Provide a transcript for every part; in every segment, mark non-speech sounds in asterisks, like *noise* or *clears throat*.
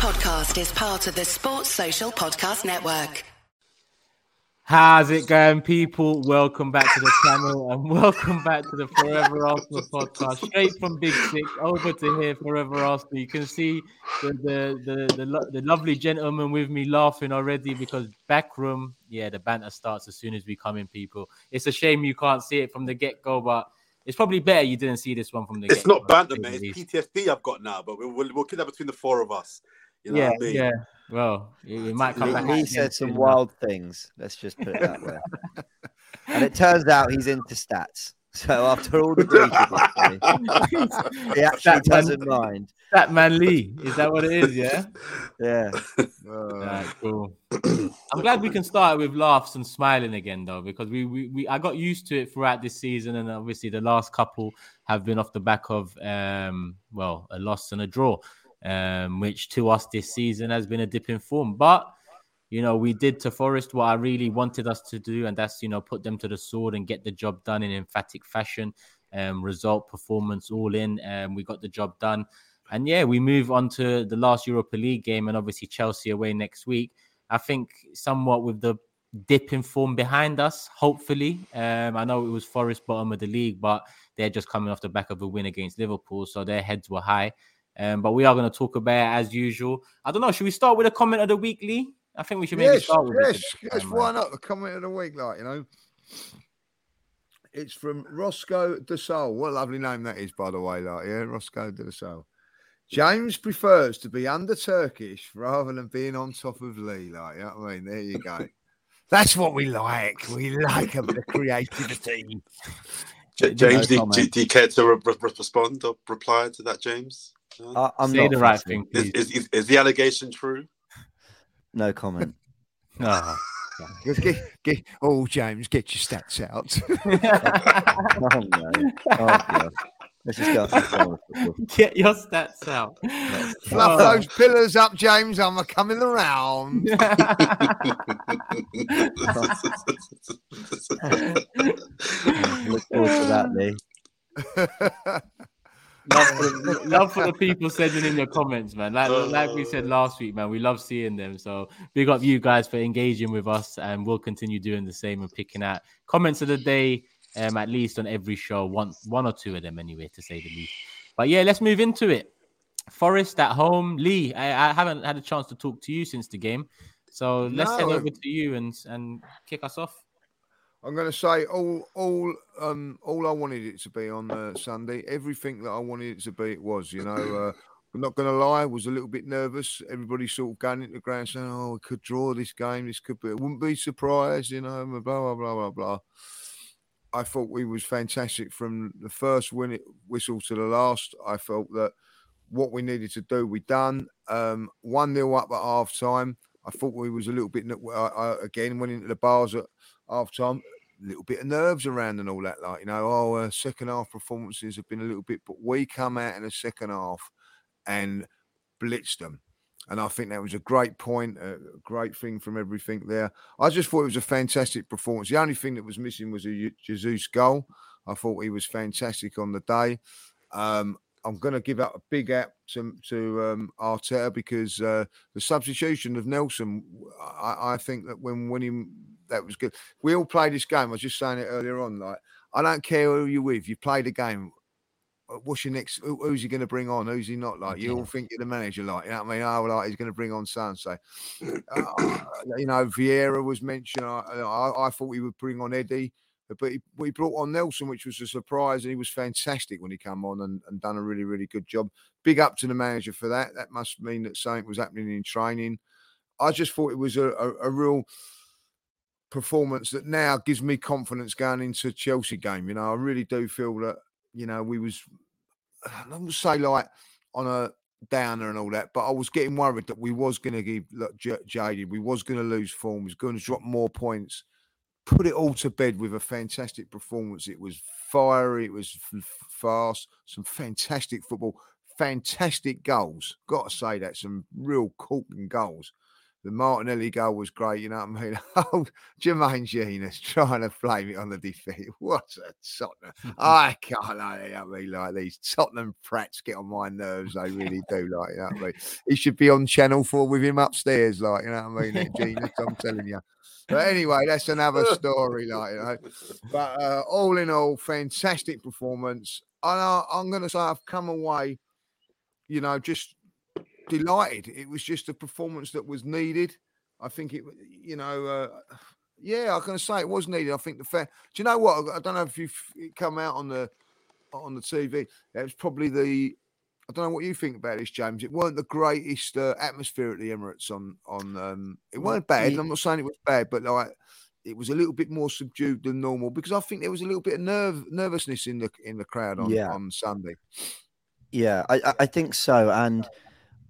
podcast is part of the Sports Social Podcast Network. How's it going, people? Welcome back to the channel and welcome back to the Fourever Arsenal podcast. Straight from Big Six over to here, Fourever Arsenal. You can see the the, the the lo- the lovely gentleman with me laughing already because back room, yeah, the banter starts as soon as we come in, people. It's a shame you can't see it from the get go, but it's probably better you didn't see this one from the It's get-go, It's not banter, at man. It's PTSD I've got now, but we'll, we'll, we'll keep that between the four of us. You know yeah, what I mean? yeah. Well, it, it might come He, back. he said some soon enough. wild things. Let's just put it that way. and it turns out he's into stats. *laughs* So after all the grief of *laughs* he actually That doesn't mind. That man Lee, is that what it is? Yeah. Yeah. Alright, cool. *clears throat* I'm glad we can start with laughs and smiling again, though, because we, we, we I got used to it throughout this season, and obviously the last couple have been off the back of um, well, a loss and a draw, um, which to us this season has been a dip in form. But you know, we did to Forest what I really wanted us to do, and that's you know put them to the sword and get the job done in emphatic fashion. Um, result, performance, all in, and we got the job done. And yeah, we move on to the last Europa League game, and obviously Chelsea away next week. I think somewhat with the dip in form behind us, hopefully. Um, I know it was Forest bottom of the league, but they're just coming off the back of a win against Liverpool, so their heads were high. Um, but we are going to talk about it as usual. I don't know. Should we start with a comment of the week, Lee? I think we should maybe Yes, start with yes, this yes. time, Why right? not? The comment of the week, like you know, it's from Roscoe de Sol. What a lovely name that is, by the way. Like, yeah, Roscoe de Sol. James prefers to be under Turkish rather than being on top of Lee. Like, you know what I mean? There you go. That's what we like. We like a bit of creativity. James, do, you- do, do you care to re- re- respond or reply to that, James? No? I, I'm Say not the right fussy. thing, is, is, is, is the allegation true? No comment. *laughs* Ah. Oh. Get, get, get- oh, James, get your stats out. *laughs* Oh, no. Oh, Let's just go. let's go on with football. Get your stats out. Fluff Oh. those pillars up, James. I'm a coming around. *laughs* Look forward to that, Lee. Love, *laughs* for the, love for the people sending in your comments, man. Like like we said last week, man, we love seeing them. So big up you guys for engaging with us, and we'll continue doing the same and picking out comments of the day, um, at least on every show, one one or two of them anyway, to say the least. But yeah, let's move into it. Forest at home, Lee. I, I haven't had a chance to talk to you since the game, so let's head over to you and and kick us off. I'm going to say all, all, um, all I wanted it to be on uh, Sunday. Everything that I wanted it to be, it was. You know, uh, I'm not going to lie. I was a little bit nervous. Everybody sort of going into the ground saying, "Oh, we could draw this game. This could be. I wouldn't be surprised." You know, blah blah blah blah blah. I thought we was fantastic from the first win whistle to the last. I felt that what we needed to do, we done. Um, one 0 up at half time. I thought we was a little bit. I, I, again, went into the bars at half time. A little bit of nerves around and all that, like you know. Oh, uh, second half performances have been a little bit, but we come out in the second half and blitzed them. And I think that was a great point, a great thing from everything there. I just thought it was a fantastic performance. The only thing that was missing was a Jesus goal. I thought he was fantastic on the day. Um, I'm going to give out a big app to, to um, Arteta because uh, the substitution of Nelson, I, I think that when winning, that was good. We all play this game. I was just saying it earlier on. Like, I don't care who you're with. You play the game. uh, What's your next? Who, who's he going to bring on? Who's he not? Like you all think you're the manager, like you know what I mean? Oh, like he's going to bring on so so. *coughs* Uh, You know, Vieira was mentioned. I, I, I thought he would bring on Eddie, but he, he brought on Nelson, which was a surprise, and he was fantastic when he came on and, and done a really, really good job. Big up to the manager for that. That must mean that something was happening in training. I just thought it was a, a, a real performance that now gives me confidence going into Chelsea game. You know, I really do feel that you know we was I don't say like on a downer and all that, but I was getting worried that we was going to give look, j- jaded. We was going to lose form. We was going to drop more points. Put it all to bed with a fantastic performance. It was fiery. It was fast. Some fantastic football. Fantastic goals. Got to say that some real corking goals. The Martinelli goal was great, you know what I mean? *laughs* Oh, Jermaine Jenas *laughs* trying to flame it on the defeat. *laughs* What a Tottenham. I can't like it, I mean, like these Tottenham prats get on my nerves. They really do, like, you know what I mean? He should be on Channel 4 with him upstairs, like, you know what I mean? Jenas, I'm telling you. But anyway, that's another story, like, you know. But uh, all in all, fantastic performance. And I, I'm going to say I've come away, you know, just delighted. It was just a performance that was needed. I think it, you know, uh, yeah, I can say it was needed. I think the fair. Do you know what? I don't know if you've come out on the on the TV. It was probably the. I don't know what you think about this, James. It weren't the greatest uh, atmosphere at the Emirates on on. Um, it weren't bad. I'm not saying it was bad, but like it was a little bit more subdued than normal because I think there was a little bit of nerve nervousness in the in the crowd on Yeah. on Sunday. Yeah, I, I- I think so. And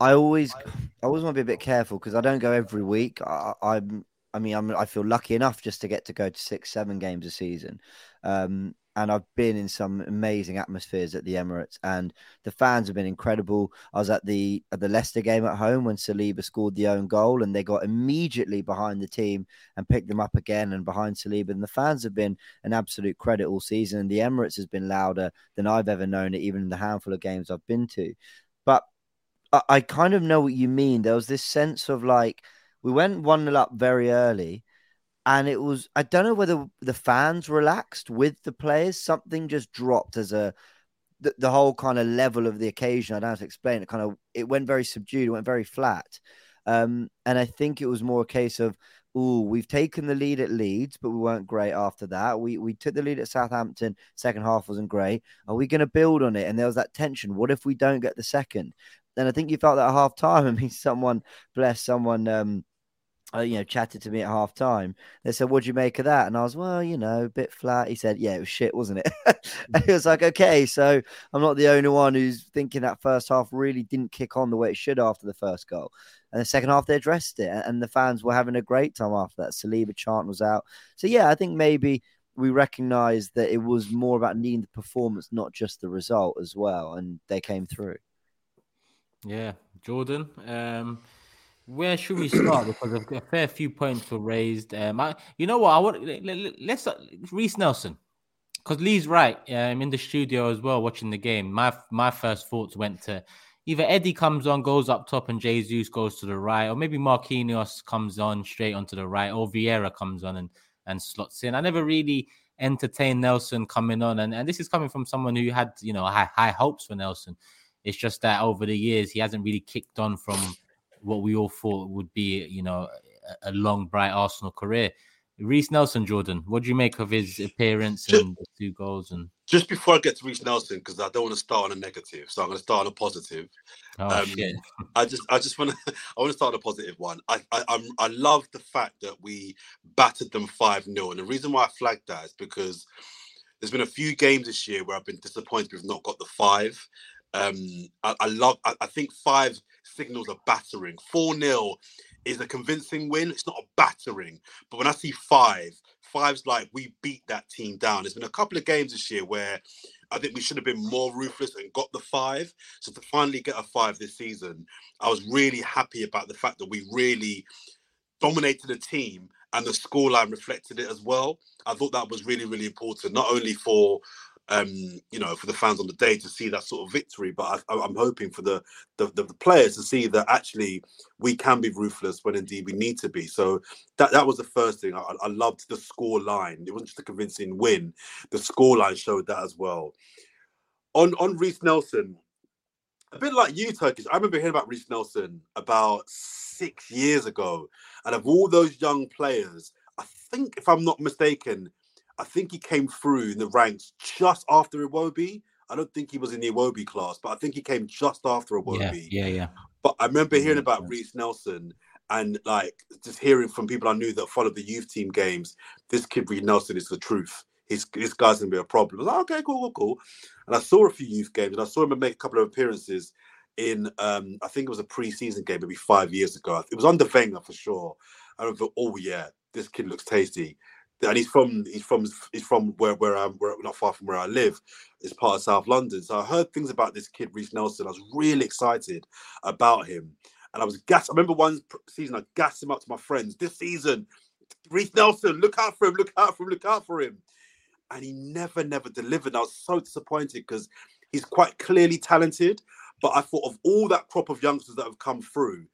I always, I always want to be a bit careful because I don't go every week. I, I'm, I mean, I'm, I feel lucky enough just to get to go to six, seven games a season. Um, and I've been in some amazing atmospheres at the Emirates, and the fans have been incredible. I was at the at the Leicester game at home when Saliba scored the own goal, and they got immediately behind the team and picked them up again and behind Saliba. And the fans have been an absolute credit all season. And the Emirates has been louder than I've ever known it, even in the handful of games I've been to. But I, kind of know what you mean. There was this sense of like we went one 0 up very early, and it was I don't know whether the fans relaxed with the players. Something just dropped as a the, the whole kind of level of the occasion. I don't have to explain it. Kind of it went very subdued. It went very flat. Um, and I think it was more a case of, oh, we've taken the lead at Leeds, but we weren't great after that. We we took the lead at Southampton. Second half wasn't great. Are we going to build on it? And there was that tension. What if we don't get the second? And I think you felt that at half time. I *laughs* mean, someone, bless someone, um, uh, you know, chatted to me at half time. They said, What'd you make of that? And I was, Well, you know, a bit flat. He said, Yeah, it was shit, wasn't it? and *laughs* it was like, Okay, so I'm not the only one who's thinking that first half really didn't kick on the way it should after the first goal. And the second half, they addressed it, and- and the fans were having a great time after that. Saliba chant was out. So, yeah, I think maybe we recognized that it was more about needing the performance, not just the result as well. And they came through. Yeah, Jordan. Um, where should we start? Because a a fair few points were raised. Um, I, you know what? I want let, let's uh, Reiss Nelson, because Lee's right. Um, in the studio as well, watching the game. My my first thoughts went to either Eddie comes on, goes up top, and Jesus goes to the right, or maybe Marquinhos comes on straight onto the right, or Vieira comes on and and slots in. I never really entertained Nelson coming on, and, and this is coming from someone who had you know high high hopes for Nelson. It's just that over the years he hasn't really kicked on from what we all thought would be, you know, a, a long, bright Arsenal career. Reiss Nelson, Jordan, what do you make of his appearance Ju- and the two goals? And Just before I get to Reiss Nelson, because I don't want to start on a negative, so I'm going to start on a positive. oh Um, shit, I just, I just want to, *laughs* I want to start on a positive one. I, I, I'm, I love the fact that we battered them five 0 and the reason why I flagged that is because there's been a few games this year where I've been disappointed we've not got the five. Um, I, I love, I, I think five signals a battering. Four 0 is a convincing win. It's not a battering, but when I see five, five's like we beat that team down. There's been a couple of games this year where I think we should have been more ruthless and got the five. So to finally get a five this season, I was really happy about the fact that we really dominated the team and the scoreline reflected it as well. I thought that was really, really important, not only for um, you know, for the fans on the day to see that sort of victory, but I, I'm hoping for the, the the the players to see that actually we can be ruthless when indeed we need to be. So that that was the first thing. I, I loved the score line. It wasn't just a convincing win. The score line showed that as well. On on Reiss Nelson, a bit like you, Turkish. I remember hearing about Reiss Nelson about six years ago, and of all those young players, I think, if I'm not mistaken, I think he came through in the ranks just after Iwobi. I don't think he was in the Iwobi class, but I think he came just after yeah, Iwobi. yeah, yeah. But I remember hearing about yeah. Reiss Nelson and like just hearing from people I knew that followed the youth team games. This kid Reiss Nelson is the truth. He's this guy's gonna be a problem. I was like, okay, cool, cool, cool. And I saw a few youth games and I saw him make a couple of appearances in um I think it was a pre-season game maybe five years ago. It was under Wenger for sure. I remember, oh yeah, this kid looks tasty. And he's from he's from he's from where where I'm where, not far from where I live. It's part of South London. So I heard things about this kid, Reiss Nelson. I was really excited about him. And I was gas. I remember one season I gassed him up to my friends. This season, Reiss Nelson, look out for him, look out for him, look out for him. And he never, never delivered. I was so disappointed because he's quite clearly talented. But I thought of all that crop of youngsters that have come through,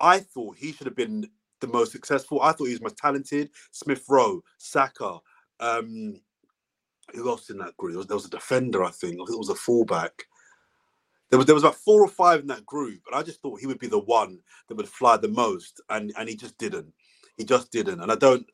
I thought he should have been the most successful. I thought he was most talented. Smith Rowe, Saka, um, who else in that group? There was, there was, a defender, I think. I think it was a fullback. There was there was about four or five in that group, and I just thought he would be the one that would fly the most, and and he just didn't. He just didn't, and I don't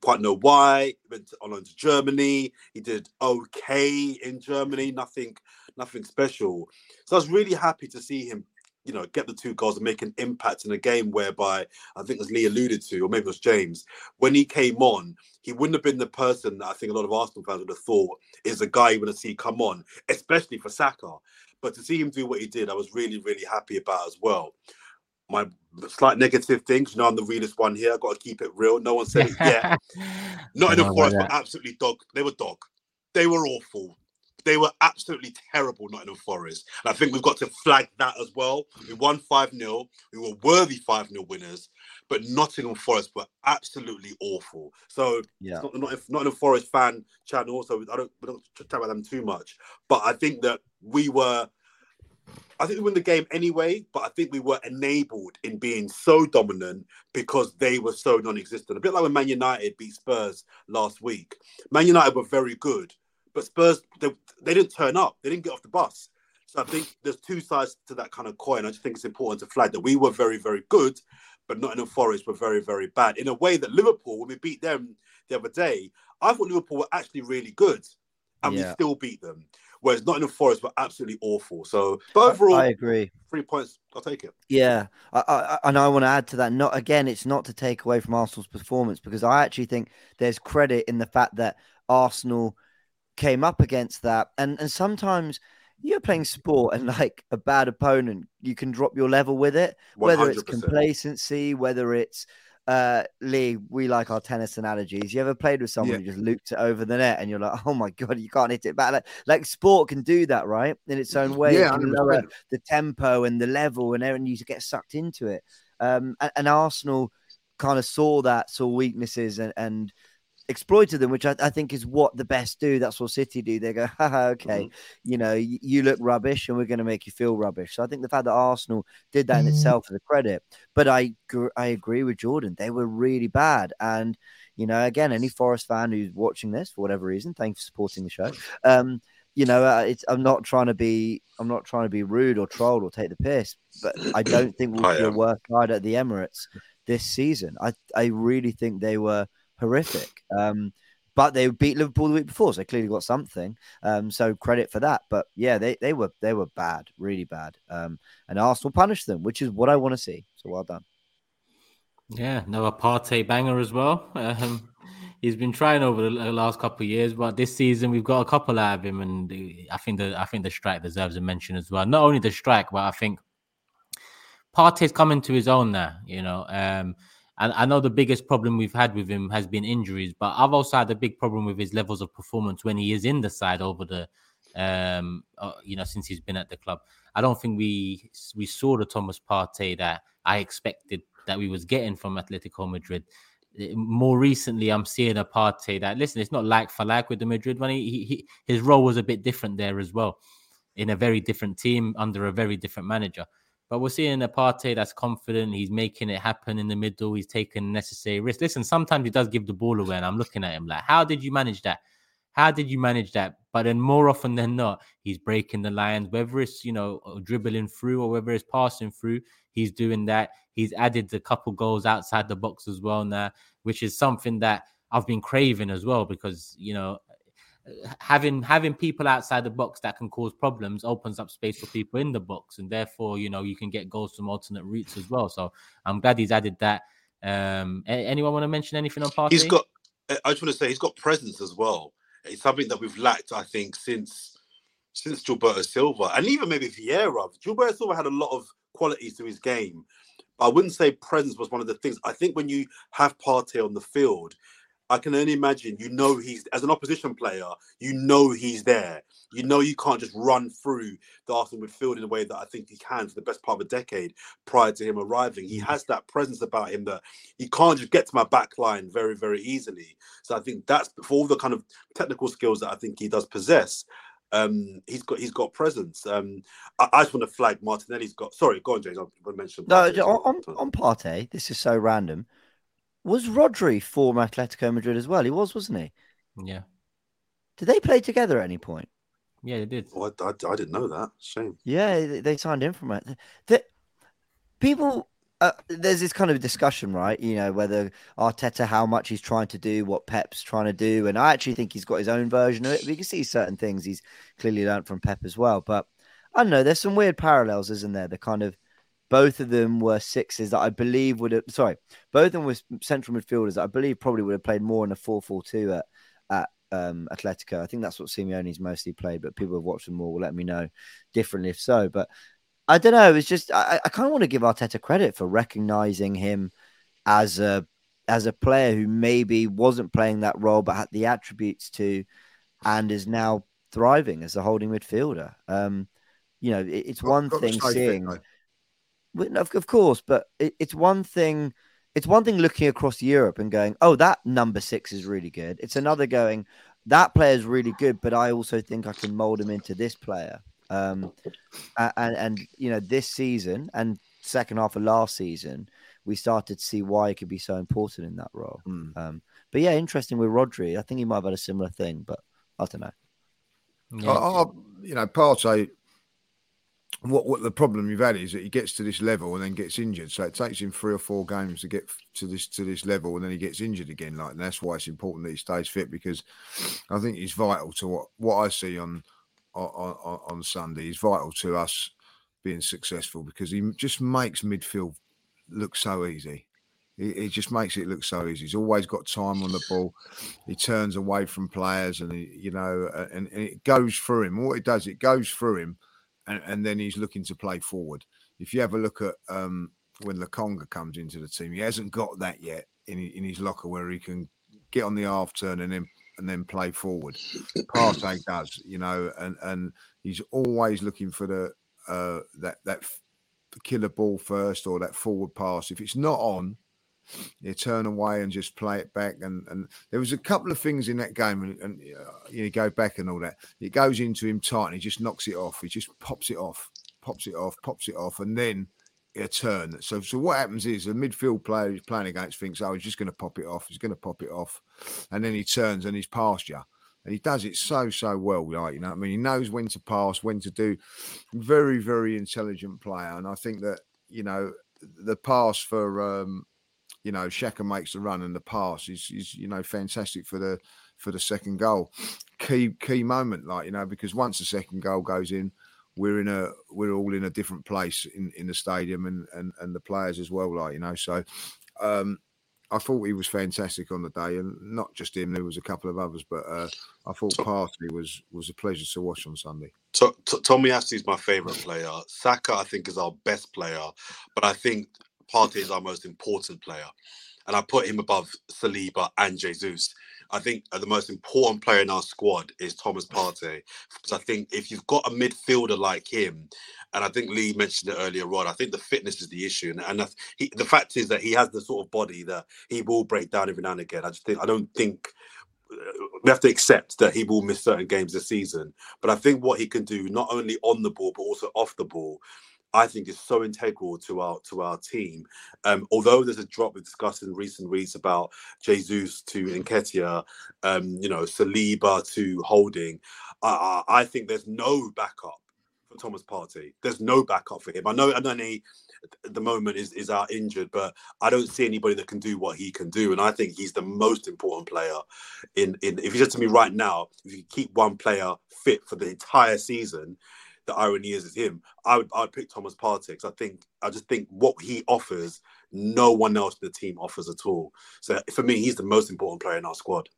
quite know why. He went on to Germany. He did okay in Germany. Nothing, nothing special. So I was really happy to see him you know, get the two goals and make an impact in a game whereby I think as Lee alluded to, or maybe it was James, when he came on, he wouldn't have been the person that I think a lot of Arsenal fans would have thought is the guy you want to see come on, especially for Saka. But to see him do what he did, I was really, really happy about as well. My slight negative things, you know, I'm the realest one here. I got to keep it real. No one said it yet. *laughs* Not in the forest, but absolutely dog. They were dog. They were awful. They were absolutely terrible, Nottingham Forest. And I think we've got to flag that as well. We won 5 0. We were worthy 5 0 winners, but Nottingham Forest were absolutely awful. So yeah. it's not the Nottingham, Nottingham Forest fan channel, so I don't, we don't talk about them too much. But I think that we were. I think we won the game anyway, but I think we were enabled in being so dominant because they were so non-existent. A bit like when Man United beat Spurs last week. Man United were very good, but Spurs, they, they didn't turn up. They didn't get off the bus. So I think there's two sides to that kind of coin. I just think it's important to flag that we were very, very good, but not in Nottingham Forest were very, very bad. In a way that Liverpool, when we beat them the other day, I thought Liverpool were actually really good, and yeah. we still beat them. Whereas Nottingham Forest were absolutely awful. So, but overall, I agree. Three points, I'll take it. Yeah, I, I, and I want to add to that. Not again, it's not to take away from Arsenal's performance because I actually think there's credit in the fact that Arsenal came up against that. And and sometimes you're playing sport and like a bad opponent, you can drop your level with it, 100%. whether it's complacency, whether it's uh, Lee, we like our tennis analogies. You ever played with someone yeah. who just looped it over the net and you're like, oh my God, you can't hit it back? Like, like sport can do that, right? In its own way. Yeah, lower the tempo and the level and everything, you get sucked into it. Um, and, and Arsenal kind of saw that, saw weaknesses and, and exploited them, which I, I, think is what the best do. That's what City do. They go, *laughs* Haha, okay, mm-hmm. you know, you, you, look rubbish, and we're going to make you feel rubbish. So I think the fact that Arsenal did that mm-hmm. in itself is a credit. But I I agree with Jordan. They were really bad, and you know, again, any Forest fan who's watching this for whatever reason, thanks for supporting the show. Um, you know, uh, I'm not trying to be, I'm not trying to be rude or troll or take the piss, but I don't think we'll a worse side at the Emirates this season. I, I really think they were horrific. Um, but they beat Liverpool the week before, so clearly got something. Um, so credit for that. But yeah, they, they were they were bad, really bad. Um, and Arsenal punished them, which is what I want to see. So well done. Yeah, no Partey banger as well. Um, he's been trying over the last couple of years, but this season we've got a couple out of him, and I think the I think the strike deserves a mention as well. Not only the strike, but I think Partey's coming to his own now. You know, um, and I know the biggest problem we've had with him has been injuries, but I've also had a big problem with his levels of performance when he is in the side over the, um, uh, you know, since he's been at the club. I don't think we we saw the Thomas Partey that I expected that we was getting from Atletico Madrid. Uh, more recently, I'm seeing a Partey that listen, it's not like for like with the Madrid one. He, he, his role was a bit different there as well, in a very different team under a very different manager. But we're seeing a Partey that's confident. He's making it happen in the middle. He's taking necessary risks. Listen, sometimes he does give the ball away, and I'm looking at him like, how did you manage that? How did you manage that? But then more often than not, he's breaking the lines, whether it's you know uh, dribbling through or whether it's passing through. He's doing that. He's added a couple goals outside the box as well now, which is something that I've been craving as well because you know having having people outside the box that can cause problems opens up space for people in the box, and therefore, you know, you can get goals from alternate routes as well. So I'm glad he's added that. Um, anyone want to mention anything on Partey? He's got. I just want to say he's got presence as well. It's something that we've lacked, I think, since since Gilberto Silva, and even maybe Vieira. Gilberto Silva had a lot of qualities to his game. I wouldn't say presence was one of the things. I think when you have Partey on the field, I can only imagine. You know, he's as an opposition player, you know he's there. You know, you can't just run through the Arsenal midfield in a way that I think he can for the best part of a decade prior to him arriving. He has that presence about him that he can't just get to my back line very, very easily. So I think that's for all the kind of technical skills that I think he does possess. Um, he's got he's got presence. Um, I, I just want to flag Martinelli's got. Sorry, go on, James. I want to mention. No, Partey as well. on, on, on Partey, this is so random. Was Rodri former Atletico Madrid as well? He was, wasn't he? Yeah, Did they play together at any point? yeah, they did. Oh, I, I, I didn't know that. Shame. Yeah, they, they signed him from it. The, people, uh, there's this kind of discussion, right? You know, whether Arteta, how much he's trying to do, what Pep's trying to do. And I actually think he's got his own version of it. We can see certain things he's clearly learned from Pep as well. But I don't know, there's some weird parallels, isn't there? The kind of both of them were sixes that I believe would have, sorry, both of them were central midfielders that I believe probably would have played more in a 4 4 2 at, at um, Atletico. I think that's what Simeone's mostly played, but people who have watched them more will let me know differently if so. But I don't know. It's just I, I kind of want to give Arteta credit for recognizing him as a as a player who maybe wasn't playing that role but had the attributes to, and is now thriving as a holding midfielder. Um, you know, it, it's one thing seeing, no, of, of course, but it, it's one thing. It's one thing looking across Europe and going, "Oh, that number six is really good." It's another going, "That player is really good," but I also think I can mold him into this player. Um, and and you know, this season and second half of last season, we started to see why he could be so important in that role. Hmm. Um, but yeah, interesting with Rodri. I think he might have had a similar thing, but I don't know. Yeah. I, I, you know, Partey. What what the problem you've had is that he gets to this level and then gets injured. So it takes him three or four games to get to this to this level, and then he gets injured again. Like, that's why it's important that he stays fit because I think he's vital to what what I see on on on, on Sunday. He's vital to us being successful because he just makes midfield look so easy. He, he just makes it look so easy. He's always got time on the ball. He turns away from players, and he, you know, and, and it goes through him. What it does, it goes through him, and, and then he's looking to play forward. If you have a look at um, when Lokonga comes into the team, he hasn't got that yet in in his locker where he can get on the half turn and then and then play forward. Partey *coughs* does, you know, and and he's always looking for the uh, that that killer ball first or that forward pass. If it's not on, you turn away and just play it back. And and there was a couple of things in that game, and, and uh, you go back and all that. It goes into him tight, and he just knocks it off. He just pops it off, pops it off, pops it off, and then a turn. So so what happens is the midfield player who's playing against thinks, oh, he's just going to pop it off. He's going to pop it off, and then he turns and he's past you. And he does it so so well, like you know. I mean, he knows when to pass, when to do. Very very intelligent player, and I think that you know the pass for um, you know Xhaka makes the run and the pass is is you know fantastic for the for the second goal. Key key moment, like you know, because once the second goal goes in, we're in a we're all in a different place in in the stadium and and and the players as well, like you know. So um I thought he was fantastic on the day, and not just him. There was a couple of others, but uh, I thought Partey was was a pleasure to watch on Sunday. So, t- Tommy is my favourite player. Saka, I think, is our best player, but I think Partey is our most important player. And I put him above Saliba and Jesus. I think the most important player in our squad is Thomas Partey. Because I think if you've got a midfielder like him, and I think Lee mentioned it earlier on, I think the fitness is the issue. And, and he, the fact is that he has the sort of body that he will break down every now and again. I just think, I don't think uh, we have to accept that he will miss certain games this season. But I think what he can do, not only on the ball but also off the ball, I think is so integral to our to our team. Um, although there's a drop we discussed in recent weeks about Jesus to Nketiah, um, you know, Saliba to Holding, I, I I think there's no backup for Thomas Partey. There's no backup for him. I know, I know he at the moment is is out injured, but I don't see anybody that can do what he can do, and I think he's the most important player. In in if you said to me right now, if you keep one player fit for the entire season, the irony is is him. I would I would pick Thomas Partey 'cause I think I just think what he offers, no one else in the team offers at all. So for me, he's the most important player in our squad.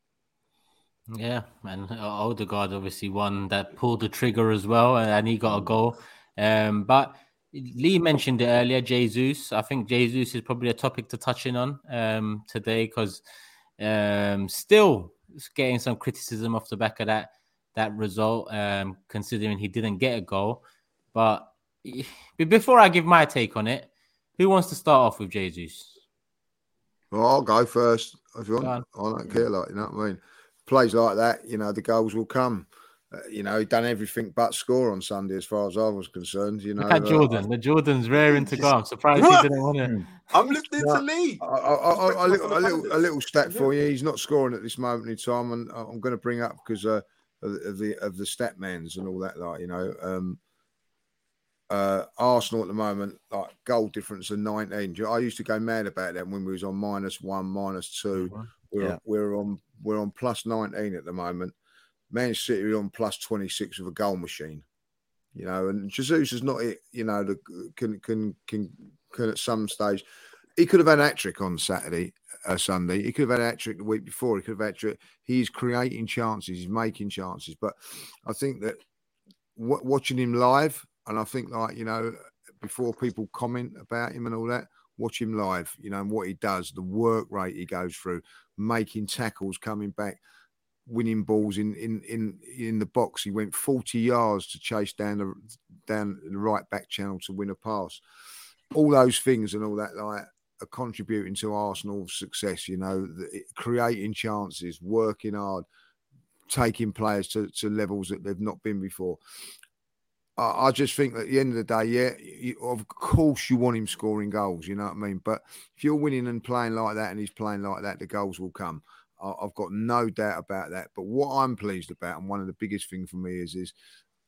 Yeah, and Odegaard obviously one that pulled the trigger as well, and he got a goal. Um, but Lee mentioned it earlier, Jesus. I think Jesus is probably a topic to touch in on um, today because Um, still getting some criticism off the back of that that result, um, considering he didn't get a goal. But before I give my take on it, who wants to start off with Jesus? Well, I'll go first if you want. I don't care, like you know what I mean. Plays like that, you know, the goals will come. Uh, you know, he done everything but score on Sunday, as far as I was concerned. You know, Look at Jordan. Uh, the Jordan's raring to go. I'm surprised he didn't want to. I'm listening to Lee. A, a, a, little, a little, a little stat for you. He's not scoring at this moment in time, and I'm going to bring up because uh, of the of the statmans and all that. Like you know, um, uh, Arsenal at the moment, like goal difference of 19. I used to go mad about that when we was on minus one, minus 2 we We're, yeah. we're on we're on plus 19 at the moment. Man City on plus 26 with a goal machine. You know, and Jesus is not it, you know, the, can, can can can at some stage he could have had trick on Saturday, uh, Sunday. He could have had trick the week before. He could have had trick. He's creating chances. He's making chances. But I think that w- watching him live, and I think like you know, before people comment about him and all that, watch him live. You know, and what he does, the work rate he goes through, making tackles, coming back winning balls in in in in the box. He went 40 yards to chase down the down the right back channel to win a pass. All those things and all that like are contributing to Arsenal's success. You know, the, creating chances, working hard, taking players to, to levels that they've not been before. I, I just think at the end of the day, yeah, you, of course you want him scoring goals. You know what I mean? But if you're winning and playing like that, and he's playing like that, the goals will come. I've got no doubt about that. But what I'm pleased about, and one of the biggest things for me is, is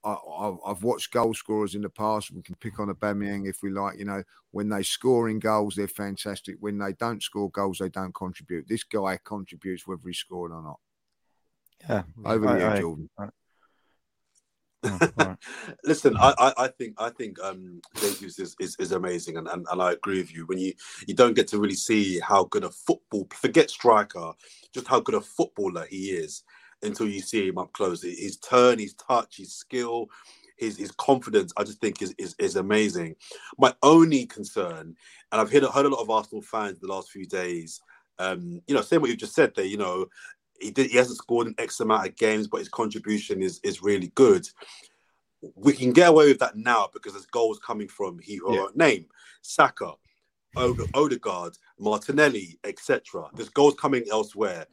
I, have watched goal scorers in the past. We can pick on a Aubameyang if we like. You know, when they score in goals, they're fantastic. When they don't score goals, they don't contribute. This guy contributes whether he's scoring or not. Yeah, over I, the Jordan. I, Oh, *laughs* Listen, I, I, I, think I think um Jesus is, is, is amazing and, and, and I agree with you. When you you don't get to really see how good a football forget striker, just how good a footballer he is until you see him up close. His turn, his touch, his skill, his his confidence, I just think is is, is amazing. My only concern, and I've heard, heard a lot of Arsenal fans the last few days, um, you know, saying what you just said there, you know, he did he hasn't scored an X amount of games, but his contribution is is really good. We can get away with that now because there's goals coming from he who yeah. name Saka, Odegaard, Martinelli, etc. There's goals coming elsewhere.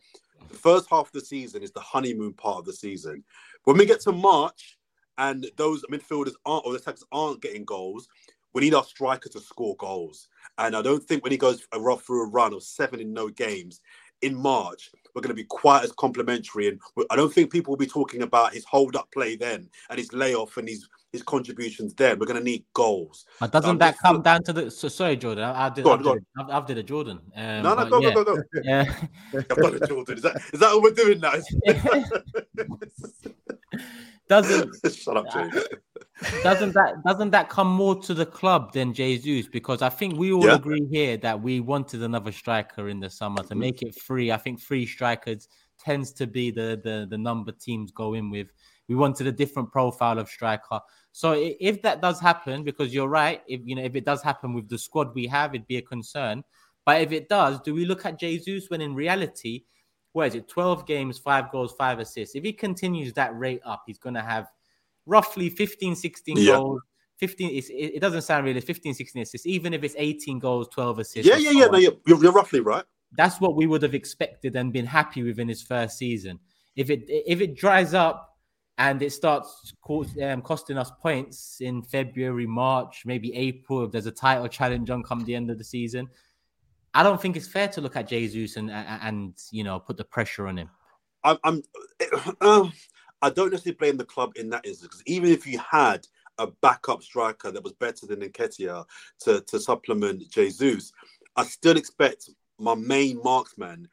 The first half of the season is the honeymoon part of the season. When we get to March and those midfielders aren't or the attackers aren't getting goals, we need our striker to score goals. And I don't think when he goes rough through a run of seven in no games in March, we're going to be quite as complimentary. And I don't think people will be talking about his hold up play then and his layoff and his his contributions then. We're going to need goals. But doesn't um, that come down to the? So, sorry, Jordan. I, I did. I've, did I've, I've, did a Jordan. Um, no, no, go, yeah. go, go, go. *laughs* Yeah, I've done a Jordan. Is that is that what we're doing now? *laughs* *laughs* doesn't *laughs* shut up, James. *laughs* doesn't that doesn't that come more to the club than Jesus? Because I think we all yeah. agree here that we wanted another striker in the summer to make it free. I think free strikers tends to be the the, the number teams go in with. We wanted a different profile of striker. So if that does happen, because you're right, if you know if it does happen with the squad we have, it'd be a concern. But if it does, do we look at Jesus when in reality, where is it? 12 games, five goals, five assists. If he continues that rate up, he's going to have roughly 15, 16 yeah. goals. 15, it doesn't sound really 15, 16 assists, even if it's 18 goals, 12 assists. Yeah, yeah, yeah. No, you're, you're roughly right. That's what we would have expected and been happy with in his first season. If it if it dries up and it starts um, costing us points in February, March, maybe April, if there's a title challenge on come the end of the season, I don't think it's fair to look at Jesus and and you know put the pressure on him. I'm, I'm *clears throat* uh, I don't necessarily blame the club in that instance because even if you had a backup striker that was better than Nketiah to, to supplement Jesus, I still expect my main marksman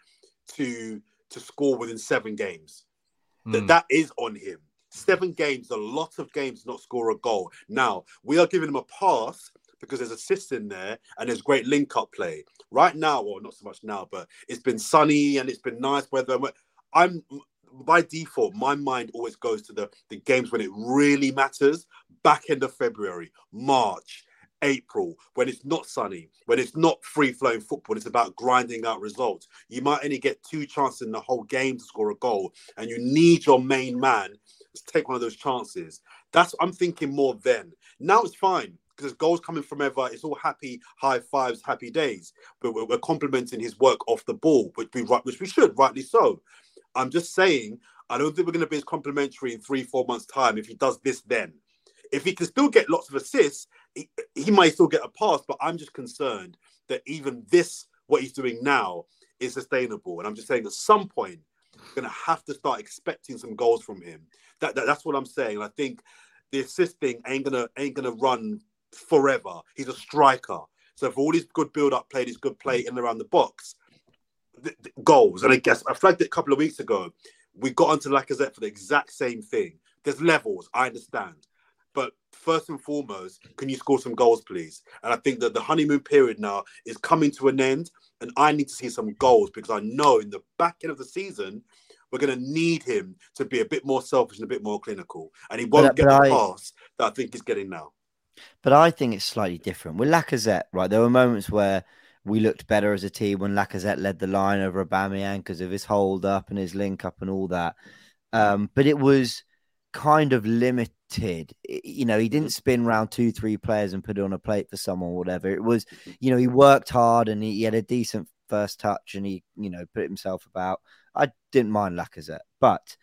to to score within seven games. Mm. That that is on him. Seven games, a lot of games not score a goal. Now we are giving him a pass because there's assists in there and there's great link up play. Right now, or well, not so much now, but it's been sunny and it's been nice weather. I'm by default, my mind always goes to the, the games when it really matters. Back end of February, March, April, when it's not sunny, when it's not free flowing football, it's about grinding out results. You might only get two chances in the whole game to score a goal, and you need your main man to take one of those chances. That's I'm thinking more then. Now it's fine because goals coming from ever. It's all happy high fives, happy days. But we're, we're complimenting his work off the ball, which we which we should, rightly so. I'm just saying, I don't think we're going to be as complimentary in three, four months' time if he does this then. If he can still get lots of assists, he, he might still get a pass, but I'm just concerned that even this, what he's doing now, is sustainable. And I'm just saying at some point, we're going to have to start expecting some goals from him. That, that that's what I'm saying. I think the assist thing ain't gonna ain't gonna run forever. He's a striker. So for all his good build-up play, his good play in and around the box, goals. And I guess I flagged it a couple of weeks ago. We got onto Lacazette for the exact same thing. There's levels, I understand. But first and foremost, can you score some goals, please? And I think that the honeymoon period now is coming to an end, and I need to see some goals because I know in the back end of the season, we're going to need him to be a bit more selfish and a bit more clinical, and he won't But- get but the I- pass that I think he's getting now. But I think it's slightly different. With Lacazette, right? There were moments where we looked better as a team when Lacazette led the line over Aubameyang because of his hold up and his link up and all that. Um, but it was kind of limited. You know, he didn't spin round two, three players and put it on a plate for someone or whatever. It was, you know, he worked hard and he, he had a decent first touch and he, you know, put himself about. I didn't mind Lacazette, but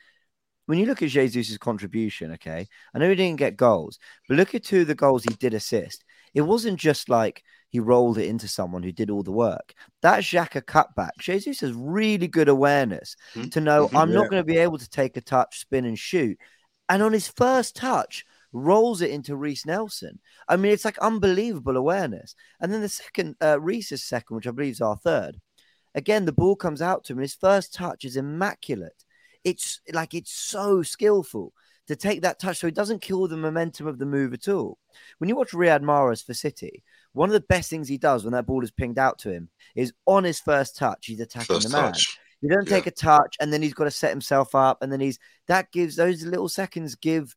when you look at Jesus' contribution, okay, I know he didn't get goals, but look at two of the goals he did assist. It wasn't just like he rolled it into someone who did all the work. That Xhaka cutback, Jesus has really good awareness Mhm. to know Mhm. I'm Yeah. not going to be able to take a touch, spin, and shoot. And on his first touch, rolls it into Reiss Nelson. I mean, it's like unbelievable awareness. And then the second, uh, Reiss's second, which I believe is our third, again, the ball comes out to him, his first touch is immaculate. It's like it's so skillful to take that touch so it doesn't kill the momentum of the move at all. When you watch Riyad Mahrez for City, one of the best things he does when that ball is pinged out to him is on his first touch, he's attacking First the man. touch. He doesn't Yeah. take a touch and then he's got to set himself up. And then he's that gives those little seconds give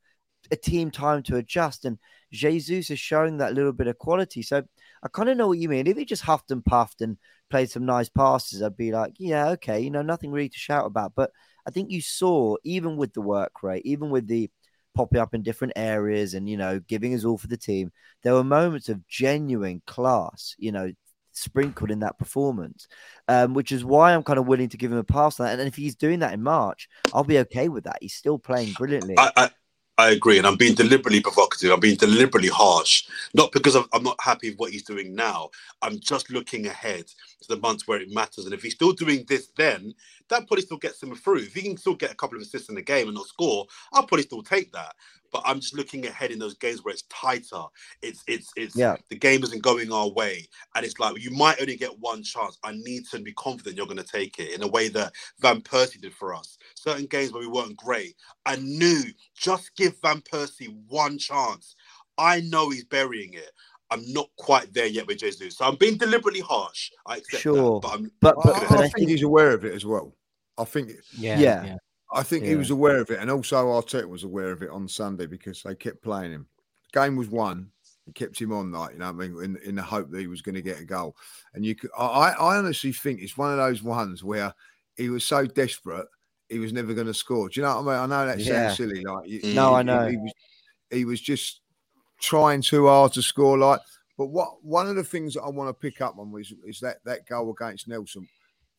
a team time to adjust. And Jesus is showing that little bit of quality. So I kind of know what you mean. If he just huffed and puffed and played some nice passes, I'd be like, yeah, okay, you know, nothing really to shout about. But I think you saw, even with the work rate, even with the popping up in different areas and, you know, giving his all for the team, there were moments of genuine class, you know, sprinkled in that performance, um, which is why I'm kind of willing to give him a pass on that. And if he's doing that in March, I'll be okay with that. He's still playing brilliantly. I, I, I agree, and I'm being deliberately provocative. I'm being deliberately harsh, not because I'm, I'm not happy with what he's doing now. I'm just looking ahead to the months where it matters. And if he's still doing this, then that probably still gets him through. If he can still get a couple of assists in the game and not score, I'll probably still take that. But I'm just looking ahead in those games where it's tighter. It's it's it's Yeah. the game isn't going our way, and it's like you might only get one chance. I need to be confident you're going to take it in a way that Van Persie did for us. Certain games where we weren't great, I knew just give Van Persie one chance. I know he's burying it. I'm not quite there yet with Jesus. So I'm being deliberately harsh. I accept Sure. that. But I'm but I, but, I but I think, think he's aware of it as well. I think Yeah, Yeah. I think he was aware of it, and also Arteta was aware of it on Sunday because they kept playing him. The game was won. He kept him on, like you know, what I mean, in, in the hope that he was going to get a goal. And you, could, I, I honestly think it's one of those ones where he was so desperate he was never going to score. Do you know what I mean? I know that Yeah. sounds silly, like you- No, he- I he- know. he was, he was just trying too hard to score. Like, but what one of the things that I want to pick up on was is that that goal against Nelson.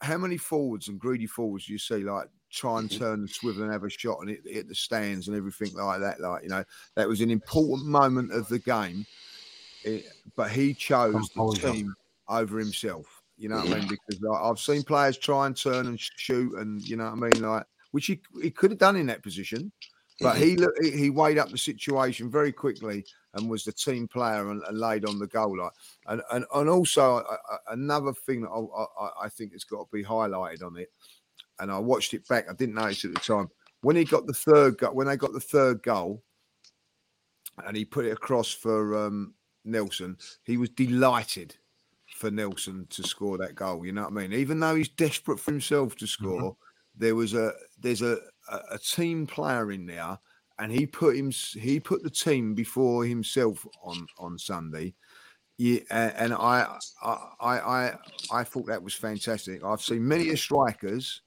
How many forwards and greedy forwards do you see like try and Mhm. turn and swivel and have a shot and hit, hit the stands and everything like that? Like you know, that was an important moment of the game, eh, but he chose the team over himself. You know what I mean? Because like, I've seen players try and turn and shoot, and you know what I mean, like which he he could have done in that position, but Mhm. he look- he he weighed up the situation very quickly and was the team player and, and laid on the goal line. And and, and also uh, another thing that I, I, I think has got to be highlighted on it. And I watched it back. I didn't notice at the time when he got the third goal. When they got the third goal, and he put it across for um, Nelson, he was delighted for Nelson to score that goal. You know what I mean? Even though he's desperate for himself to score, there was a there's a, a team player in there, and he put him he put the team before himself on on Sunday, Yeah, and I, I, I, I thought that was fantastic. I've seen many strikers,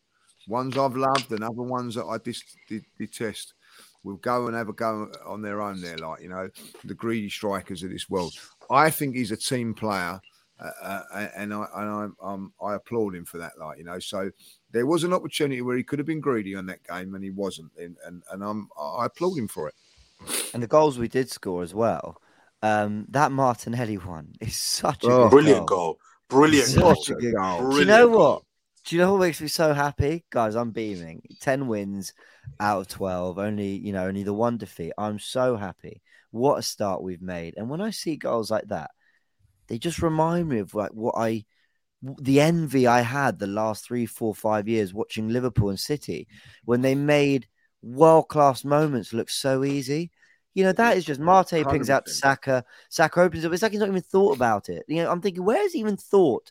ones I've loved and other ones that I dis- detest, will go and have a go on their own. There, like you know, the greedy strikers of this world. I think he's a team player, uh, uh, and I and I um, I applaud him for that. Like you know, so there was an opportunity where he could have been greedy on that game, and he wasn't, and and, and I'm I applaud him for it. And the goals we did score as well. Um, that Martinelli one *laughs* is such a oh, brilliant goal. goal. Brilliant goal. goal. Brilliant Do you know what? Do you know what makes me so happy, guys? I'm beaming. Ten wins out of twelve, only you know, only the one defeat. I'm so happy. What a start we've made. And when I see goals like that, they just remind me of like what I, the envy I had the last three, four, five years watching Liverpool and City when they made world class moments look so easy. You know, that is just Partey pings out Saka. Saka opens up. It's like he's not even thought about it. You know, I'm thinking, where's he even thought?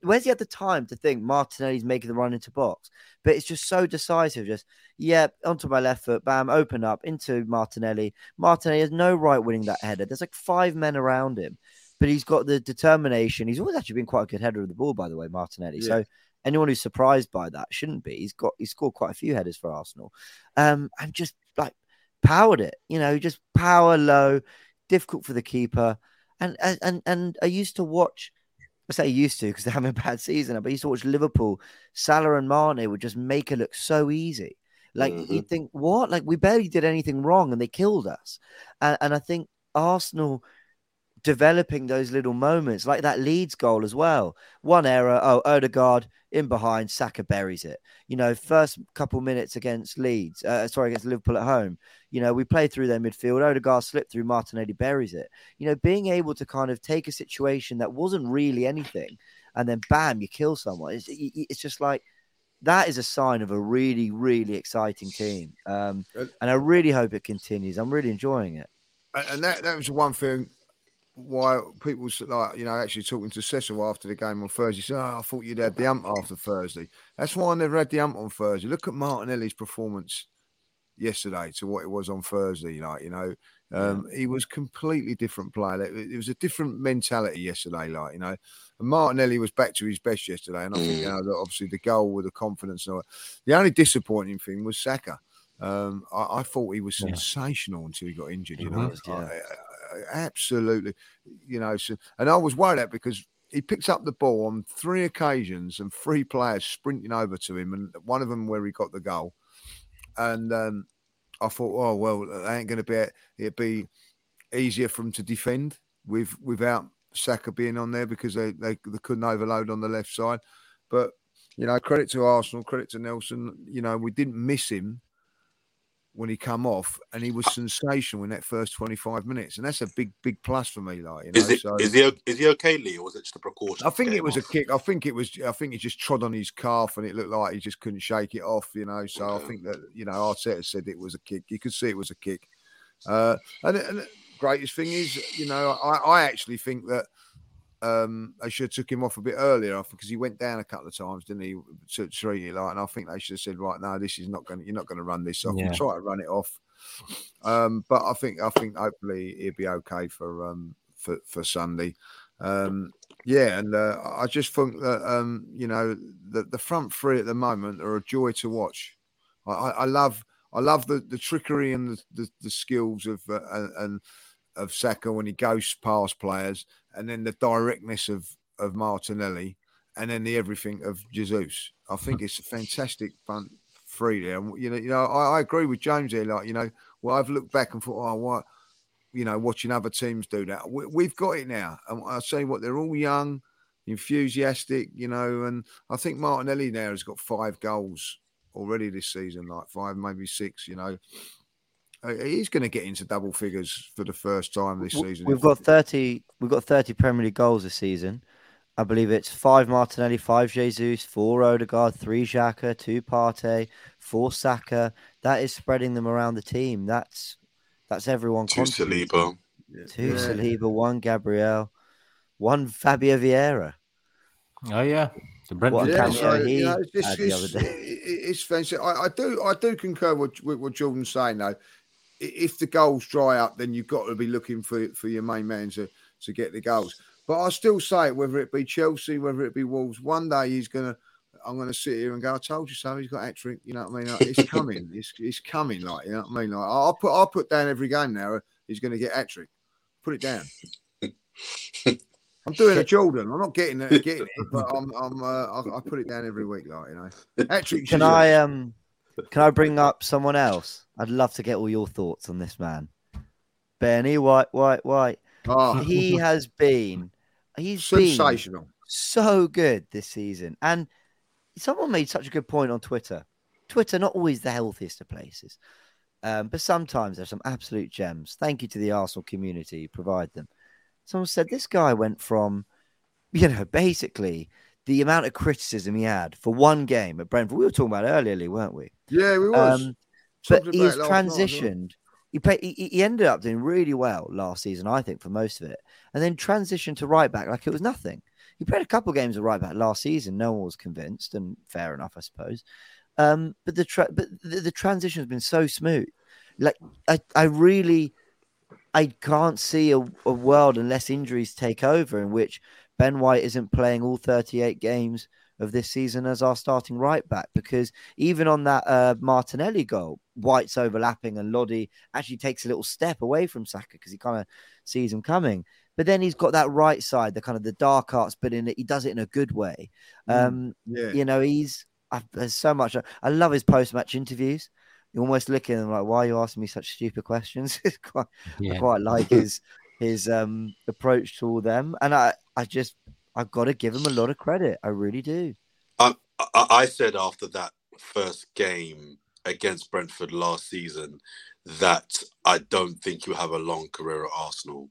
Where's he had the time to think Martinelli's making the run into box? But it's just so decisive. Just, yeah, onto my left foot, bam, open up into Martinelli. Martinelli has no right winning that header. There's like five men around him, but he's got the determination. He's always actually been quite a good header of the ball, by the way, Martinelli. Yeah. So anyone who's surprised by that shouldn't be. He's got he scored quite a few headers for Arsenal. Um, and just like powered it, you know, just power low, difficult for the keeper. And and and I used to watch. I say used to because they're having a bad season, but I used to watch Liverpool. Salah and Mane would just make it look so easy. Like mm-hmm. you think, what? Like we barely did anything wrong, and they killed us. And, and I think Arsenal developing those little moments, like that Leeds goal as well. One error, oh, Odegaard in behind, Saka buries it. You know, first couple minutes against Leeds, uh, sorry, against Liverpool at home, you know, we play through their midfield, Odegaard slipped through, Martinelli buries it. You know, being able to kind of take a situation that wasn't really anything and then bam, you kill someone. It's, it's just like, that is a sign of a really, really exciting team. Um, and I really hope it continues. I'm really enjoying it. And that, that was one thing why people like you know actually talking to Cecil after the game on Thursday. Said, "Oh, I thought you'd had the ump after Thursday." That's why I never had the ump on Thursday. Look at Martinelli's performance yesterday to what it was on Thursday. Like you know, um, he was completely different player. It was a different mentality yesterday. Like you know, and Martinelli was back to his best yesterday, and I think you know obviously the goal with the confidence. And all, the only disappointing thing was Saka. Um, I, I, thought he was sensational yeah. until he got injured. You know, yeah. I, absolutely, you know. So, and I was worried that because he picked up the ball on three occasions and three players sprinting over to him, and one of them where he got the goal. And um, I thought, oh well, it ain't going to be it'd be easier for him to defend with without Saka being on there because they, they, they couldn't overload on the left side. But you know, credit to Arsenal, credit to Nelson. You know, we didn't miss him when he come off, and he was sensational in that first twenty five minutes, and that's a big, big plus for me. Like, you know, is, it, so, is he is he okay, Lee, or was it just a precaution? I think it was off? a kick. I think it was. I think he just trod on his calf, and it looked like he just couldn't shake it off. You know, so okay. I think that you know Arteta said it was a kick. You could see it was a kick. Uh, and, and the greatest thing is, you know, I, I actually think that um, they should have took him off a bit earlier off because he went down a couple of times, didn't he? To it like, and I think they should have said, right, no, this is not going. You're not going to run this off. Yeah. You try to run it off, um, but I think I think hopefully he'll be okay for um, for for Sunday. Um, yeah, and uh, I just think that um, you know the the front three at the moment are a joy to watch. I, I love I love the, the trickery and the, the, the skills of uh, and of Saka when he goes past players, and then the directness of of Martinelli, and then the everything of Jesus. I think it's a *laughs* fantastic front three there. And, you know, you know, I, I, agree with James here. Like, you know, well, I've looked back and thought, oh, what, you know, watching other teams do that. We, have got it now, and I say what they're all young, enthusiastic, you know, and I think Martinelli now has got five goals already this season, like five, maybe six, you know. Uh, he's going to get into double figures for the first time this season. We've got thirty. We've got thirty Premier League goals this season. I believe it's five Martinelli, five Jesus, four Odegaard, three Xhaka, two Partey, four Saka. That is spreading them around the team. That's that's everyone. Two Saliba, two yeah. Saliba, one Gabriel, one Fabio Vieira. Oh yeah, the Brentford yeah, so, you know, it's, it's, it's, fancy. I, I, do I do concur with, with what Jordan's saying though if the goals dry up, then you've got to be looking for for your main man to to get the goals. But I still say it, whether it be Chelsea, whether it be Wolves, one day he's gonna. I'm gonna sit here and go. I told you so. He's got hat trick. You know what I mean? Like, it's *laughs* coming. it's, it's coming. Like you know what I mean? Like I'll put I'll put down every game now. He's gonna get hat trick. Put it down. I'm doing a Jordan. I'm not getting it, getting it but I'm, I'm uh, I, I put it down every week, like you know. Hat-trick Can I um can I bring up someone else? I'd love to get all your thoughts on this man. Benny White, White, White. Oh, He has been he's been so good this season. And someone made such a good point on Twitter. Twitter, not always the healthiest of places, um, but sometimes there's some absolute gems. Thank you to the Arsenal community who provide them. Someone said this guy went from, you know, basically the amount of criticism he had for one game at Brentford. We were talking about earlier, Lee, weren't we? Yeah, we was. Um, but it night transitioned. He, played, he he ended up doing really well last season, I think, for most of it, and then transitioned to right back like it was nothing. He played a couple of games of right back last season. No one was convinced, and fair enough, I suppose. Um, but the tra- but the, the transition has been so smooth. Like I, I really, I can't see a, a world unless injuries take over in which Ben White isn't playing all 38 games of this season as our starting right back because even on that uh, Martinelli goal, White's overlapping and Lodi actually takes a little step away from Saka because he kind of sees him coming. But then he's got that right side, the kind of the dark arts, but in it, he does it in a good way. Mm. Um, Yeah. you know, he's I, there's so much. I love his post-match interviews. You almost look at him like, why are you asking me such stupid questions? *laughs* It's quite, I quite like his his um approach to all them, and I I just I've got to give him a lot of credit. I really do. I, I said after that first game against Brentford last season that I don't think he'll have a long career at Arsenal.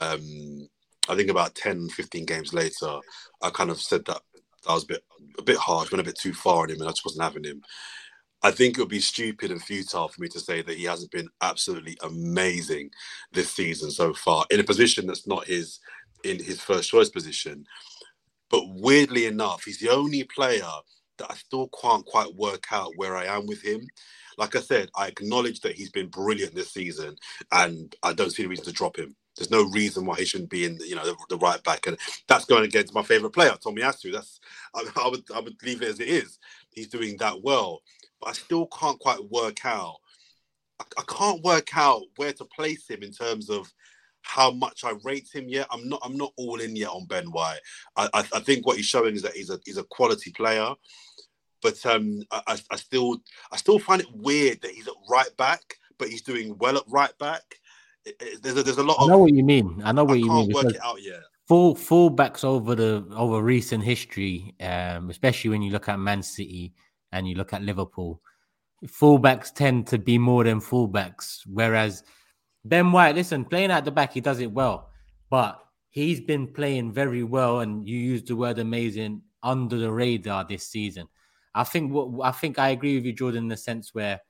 Um, I think about 10, 15 games later, I kind of said that I was a bit a bit harsh, went a bit too far on him, and I just wasn't having him. I think it would be stupid and futile for me to say that he hasn't been absolutely amazing this season so far in a position that's not his in his first choice position. But weirdly enough, he's the only player that I still can't quite work out where I am with him. Like I said, I acknowledge that he's been brilliant this season, and I don't see a reason to drop him. There's no reason why he shouldn't be in, you know, the, the right back, and that's going against my favorite player, Tomiyasu. That's I, I would I would leave it as it is. He's doing that well, but I still can't quite work out. I, I can't work out where to place him in terms of how much I rate him yet. I'm not I'm not all in yet on Ben White. I, I, I think what he's showing is that he's a he's a quality player, but um I, I, still I still find it weird that he's at right back, but he's doing well at right back. It- it- there's a, there's a lot I of know what you mean. I know what you mean. work it out yet. full fullbacks over the over recent history, um, especially when you look at Man City and you look at Liverpool, fullbacks tend to be more than fullbacks. Whereas Ben White, listen, playing at the back, he does it well, but he's been playing very well, and you used the word amazing under the radar this season. I think what I think I agree with you, Jordan, in the sense where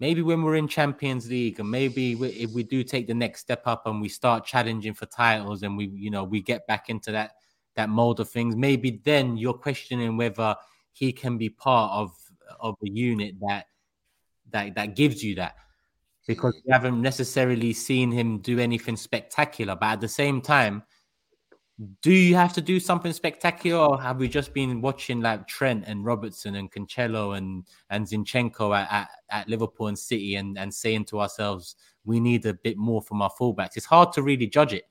maybe when we're in Champions League, and maybe we, if we do take the next step up and we start challenging for titles, and we you know we get back into that that mold of things, maybe then you're questioning whether he can be part of of a unit that that that gives you that because we haven't necessarily seen him do anything spectacular. But at the same time, do you have to do something spectacular, or have we just been watching like Trent and Robertson and Cancelo and and Zinchenko at, at, at Liverpool and City and and saying to ourselves, we need a bit more from our fullbacks? It's hard to really judge it.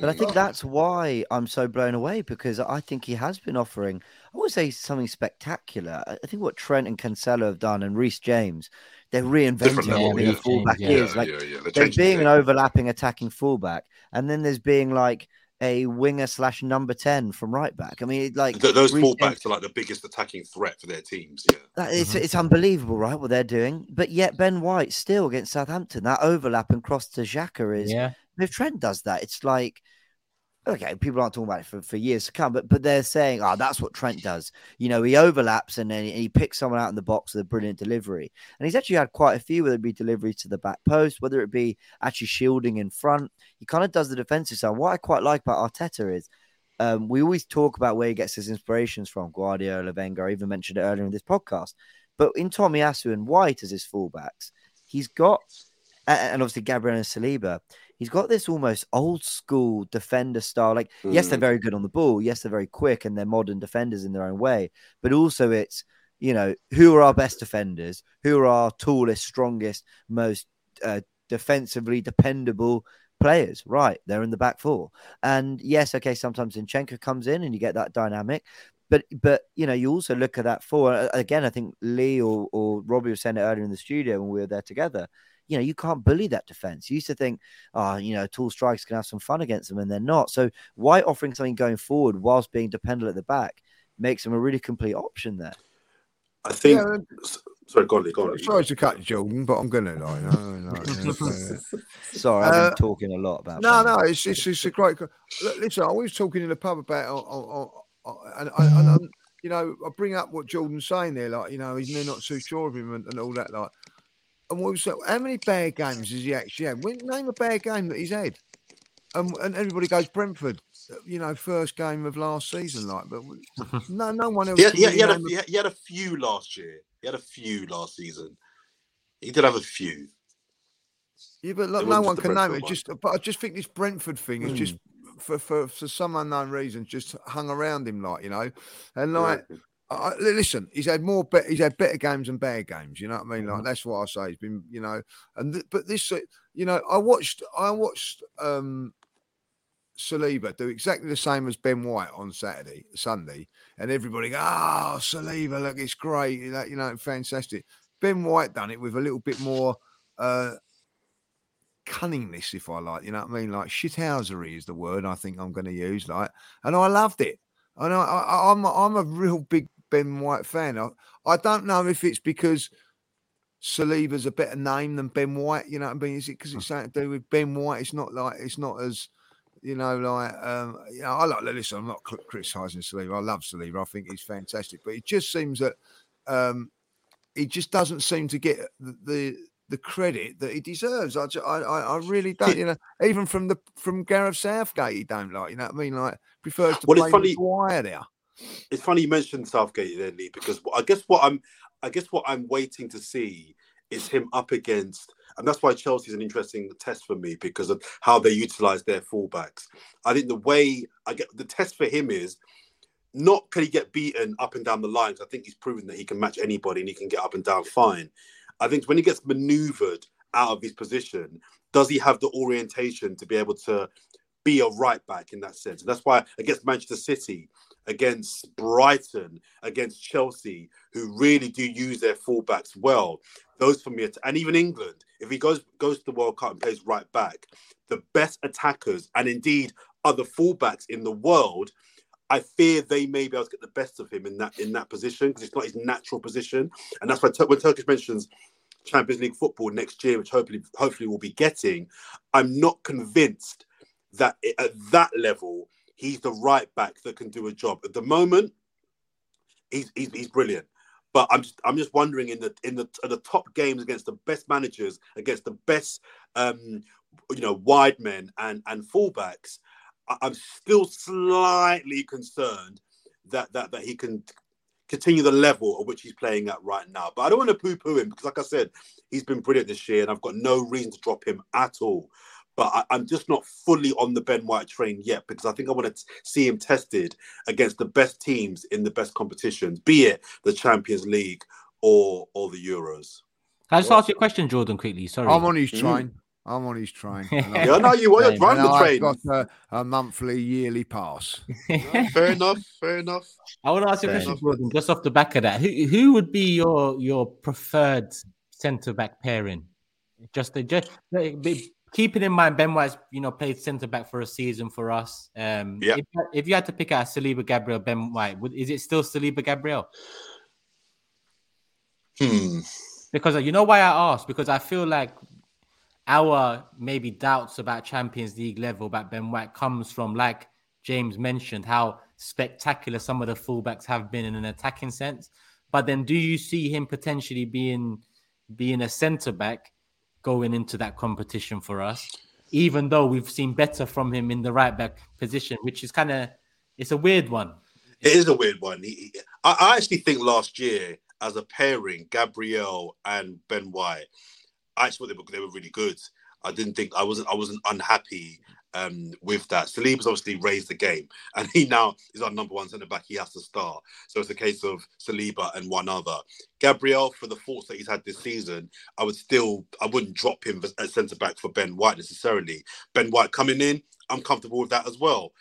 But I Mm. think that's why I'm so blown away because I think he has been offering, I would say something spectacular. I I think what Trent and Cancelo have done and Reece James, they're reinventing what being a fullback Yeah, is. Like yeah, yeah. There's being it. an overlapping attacking fullback, and then there's being like a winger slash number 10 from right back. I mean, like Th- those Reece James- fullbacks are like the biggest attacking threat for their teams. Yeah. that, it's, Mhm. it's unbelievable, right? What they're doing. But yet, Ben White still against Southampton, that overlap and cross to Xhaka is Yeah, if Trent does that, it's like okay, people aren't talking about it for, for years to come, but but they're saying, oh, that's what Trent does. You know, he overlaps and then he, picks someone out in the box with a brilliant delivery. And he's actually had quite a few, whether it be deliveries to the back post, whether it be actually shielding in front. He kind of does the defensive side. What I quite like about Arteta is um, we always talk about where he gets his inspirations from, Guardiola, Wenger. I even mentioned it earlier in this podcast. But in Tomiyasu and White as his fullbacks, he's got, and obviously Gabriel and Saliba, he's got this almost old school defender style. Like, yes, they're Mm. very good on the ball. Yes, they're very quick and they're modern defenders in their own way. But also, it's, you know, who are our best defenders? Who are our tallest, strongest, most uh, defensively dependable players? Right. They're in the back four. And yes, okay, sometimes Zinchenko comes in and you get that dynamic. But, but you know, you also look at that four. Again, I think Lee or, or Robbie was saying it earlier in the studio when we were there together you know, you can't bully that defense. You used to think, oh, you know, tall strikes can have some fun against them, and they're not. So why offering something going forward whilst being dependent at the back makes them a really complete option there. I think. Yeah, Sorry, go on, Lee, go on. Sorry to cut Jordan, but I'm gonna like. No, no. *laughs* Sorry, I've Uh, been talking a lot about. No, that. no, it's, it's it's a great. Look, listen, I was talking in the pub about, oh, oh, oh, and, and, and um, you know, I bring up what Jordan's saying there, like you know, he's not too sure of him and, and all that, like. And what was that? How many bad games has he actually had? When, name a bad game that he's had. And, and everybody goes Brentford, you know, first game of last season, like, but *laughs* no, no one else. Yeah, had, can he, had, he, had a, a- he had- he had a few last year. He had a few last season. He did have a few. Yeah, but look, no one just the can name Brentford it. one. Just, but I just think this Brentford thing is Hmm. just for, for for some unknown reason just hung around him, like you know, and like. Yeah. I, listen, he's had more, be- he's had better games than bad games. You know what I mean? Mm-hmm. Like that's what I say. He's been, you know, and th- but this, uh, you know, I watched, I watched um Saliba do exactly the same as Ben White on Saturday, Sunday, and everybody go, "Oh, Saliba, look, it's great, you know, you know, fantastic." Ben White done it with a little bit more uh cunningness, if I like, you know what I mean? Like shithousery is the word I think I'm going to use, like, and I loved it. And I, I, I'm, I'm a real big Ben White fan. I, I don't know if it's because Saliba's a better name than Ben White. You know what I mean? Is it because it's something to do with Ben White? It's not like it's not as you know, like um, you know, I like listen. I'm not criticizing Saliba. I love Saliba. I think he's fantastic, but it just seems that um, he just doesn't seem to get the the, the credit that he deserves. I, ju- I I really *laughs* don't. You know, even from the from Gareth Southgate, he don't like. You know what I mean? Like prefers to Well, play funny- Maguire there. It's funny you mentioned Southgate there, Lee, because I guess what I'm, I guess what I'm waiting to see is him up against, and that's why Chelsea's an interesting test for me because of how they utilize their fullbacks. I think the way I get the test for him is not can he get beaten up and down the lines. I think he's proven that he can match anybody and he can get up and down fine. I think when he gets maneuvered out of his position, does he have the orientation to be able to be a right back in that sense? And that's why against Manchester City, against Brighton, against Chelsea, who really do use their fullbacks well. Those for me, and even England, if he goes goes to the World Cup and plays right back, the best attackers and indeed other fullbacks in the world, I fear they may be able to get the best of him in that in that position because it's not his natural position, and that's why when Turkish mentions Champions League football next year, which hopefully hopefully we'll be getting, I'm not convinced that i- at that level he's the right back that can do a job. At the moment, he's he's, he's brilliant. But I'm just I'm just wondering in the in the the top games against the best managers, against the best um you know wide men and and fullbacks, I'm still slightly concerned that that that he can continue the level at which he's playing at right now. But I don't want to poo-poo him because, like I said, he's been brilliant this year, and I've got no reason to drop him at all. But I, I'm just not fully on the Ben White train yet because I think I want to see him tested against the best teams in the best competitions, be it the Champions League or or the Euros. Can I just ask you a question, Jordan, quickly? Sorry. I'm on his Mm. train. I'm on his train. and *laughs* I- Yeah, no, you are Same. driving and the I've got a, a monthly, yearly pass. *laughs* fair enough. Fair enough. I want to ask you a question, enough. Jordan, just off the back of that. Who who would be your your preferred centre back pairing? Just the just be- keeping in mind Ben White's you know played centre back for a season for us. Um, Yeah. If, if you had to pick out Saliba, Gabriel, Ben White, would, is it still Saliba, Gabriel? Hmm. Because uh, you know why I asked? Because I feel like our maybe doubts about Champions League level about Ben White comes from, like James mentioned, how spectacular some of the fullbacks have been in an attacking sense. But then, do you see him potentially being being a centre back going into that competition for us? Even though we've seen better from him in the right back position, which is kind of it's a weird one. It is a weird one. He, I, I actually think last year, as a pairing, Gabriel and Ben White, I thought they were, they were really good. I didn't think I wasn't I wasn't unhappy um, with that. Saliba's obviously raised the game, and he now is our number one centre back. He has to start. So it's a case of Saliba and one other. Gabriel, for the faults that he's had this season, I would still I wouldn't drop him as centre back for Ben White necessarily. Ben White coming in, I'm comfortable with that as well.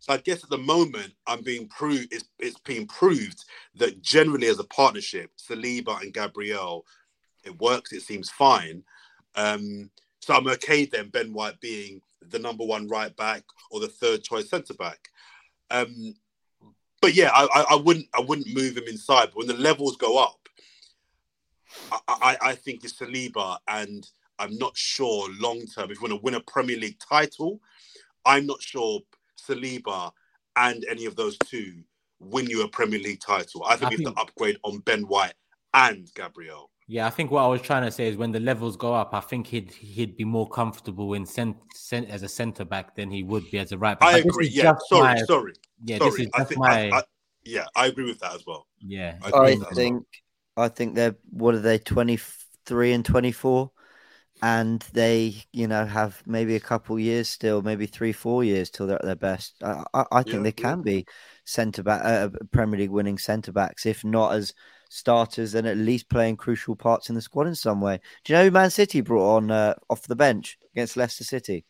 So I guess at the moment I'm being proved it's, it's being proved that generally as a partnership, Saliba and Gabriel, it works. It seems fine. Um, so I'm okay then Ben White being the number one right back or the third choice centre back. Um, but yeah, I, I, wouldn't I wouldn't move him inside. But when the levels go up, I, I, I think it's Saliba, and I'm not sure long term if we want to win a Premier League title. I'm not sure Saliba and any of those two win you a Premier League title. I think I we have think... to upgrade on Ben White and Gabriel. Yeah, I think what I was trying to say is when the levels go up, I think he'd he'd be more comfortable in cent, cent as a centre back than he would be as a right back. I agree. Yeah, sorry, my, sorry. Yeah, sorry. this is just I think, my. I, I, yeah, I agree with that as well. Yeah, I, I think well. I think they're what are they twenty three and twenty four, and they you know have maybe a couple years still, maybe three four years till they're at their best. I I, think yeah, they can be centre back, uh, Premier League winning centre backs, if not as starters and at least playing crucial parts in the squad in some way. Do you know who Man City brought on uh, off the bench against Leicester City?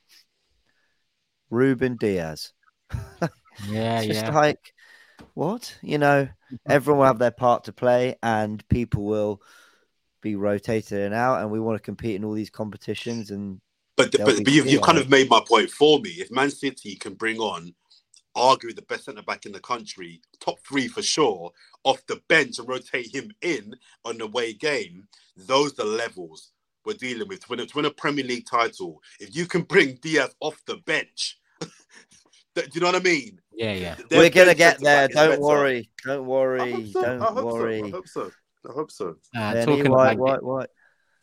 Ruben Dias. *laughs* yeah, just yeah. like what you know, everyone will have their part to play, and people will be rotated and out, and we want to compete in all these competitions. And but but, but you've, you've kind of made my point for me. If Man City can bring on arguably the best centre back in the country, top three for sure, off the bench and rotate him in on the way game, those are the levels we're dealing with. To win, a, to win a Premier League title, if you can bring Dias off the bench, *laughs* do you know what I mean? Yeah, yeah. Their We're gonna get there. Don't worry. Don't worry. So. Don't worry. So. I hope so. I hope so. Uh, talking white, about white, white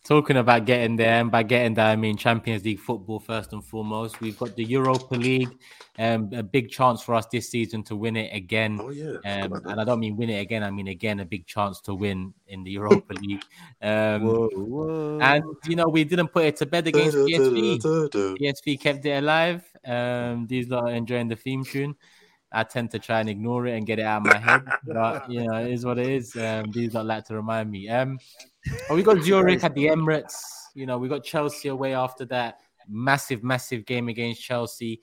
talking about getting there, and by getting there, I mean Champions League football first and foremost. We've got the Europa League, um, a big chance for us this season to win it again. Oh yeah, um, and I don't mean win it again. I mean again a big chance to win in the Europa *laughs* League. Um, whoa, whoa. And you know we didn't put it to bed against PSV. PSV kept it alive. Um, these are enjoying the theme tune. I tend to try and ignore it and get it out of my head. But you know, it is what it is. Um, these not like to remind me. Um, oh, we got *laughs* Zurich at the Emirates. You know, we got Chelsea away after that massive, massive game against Chelsea.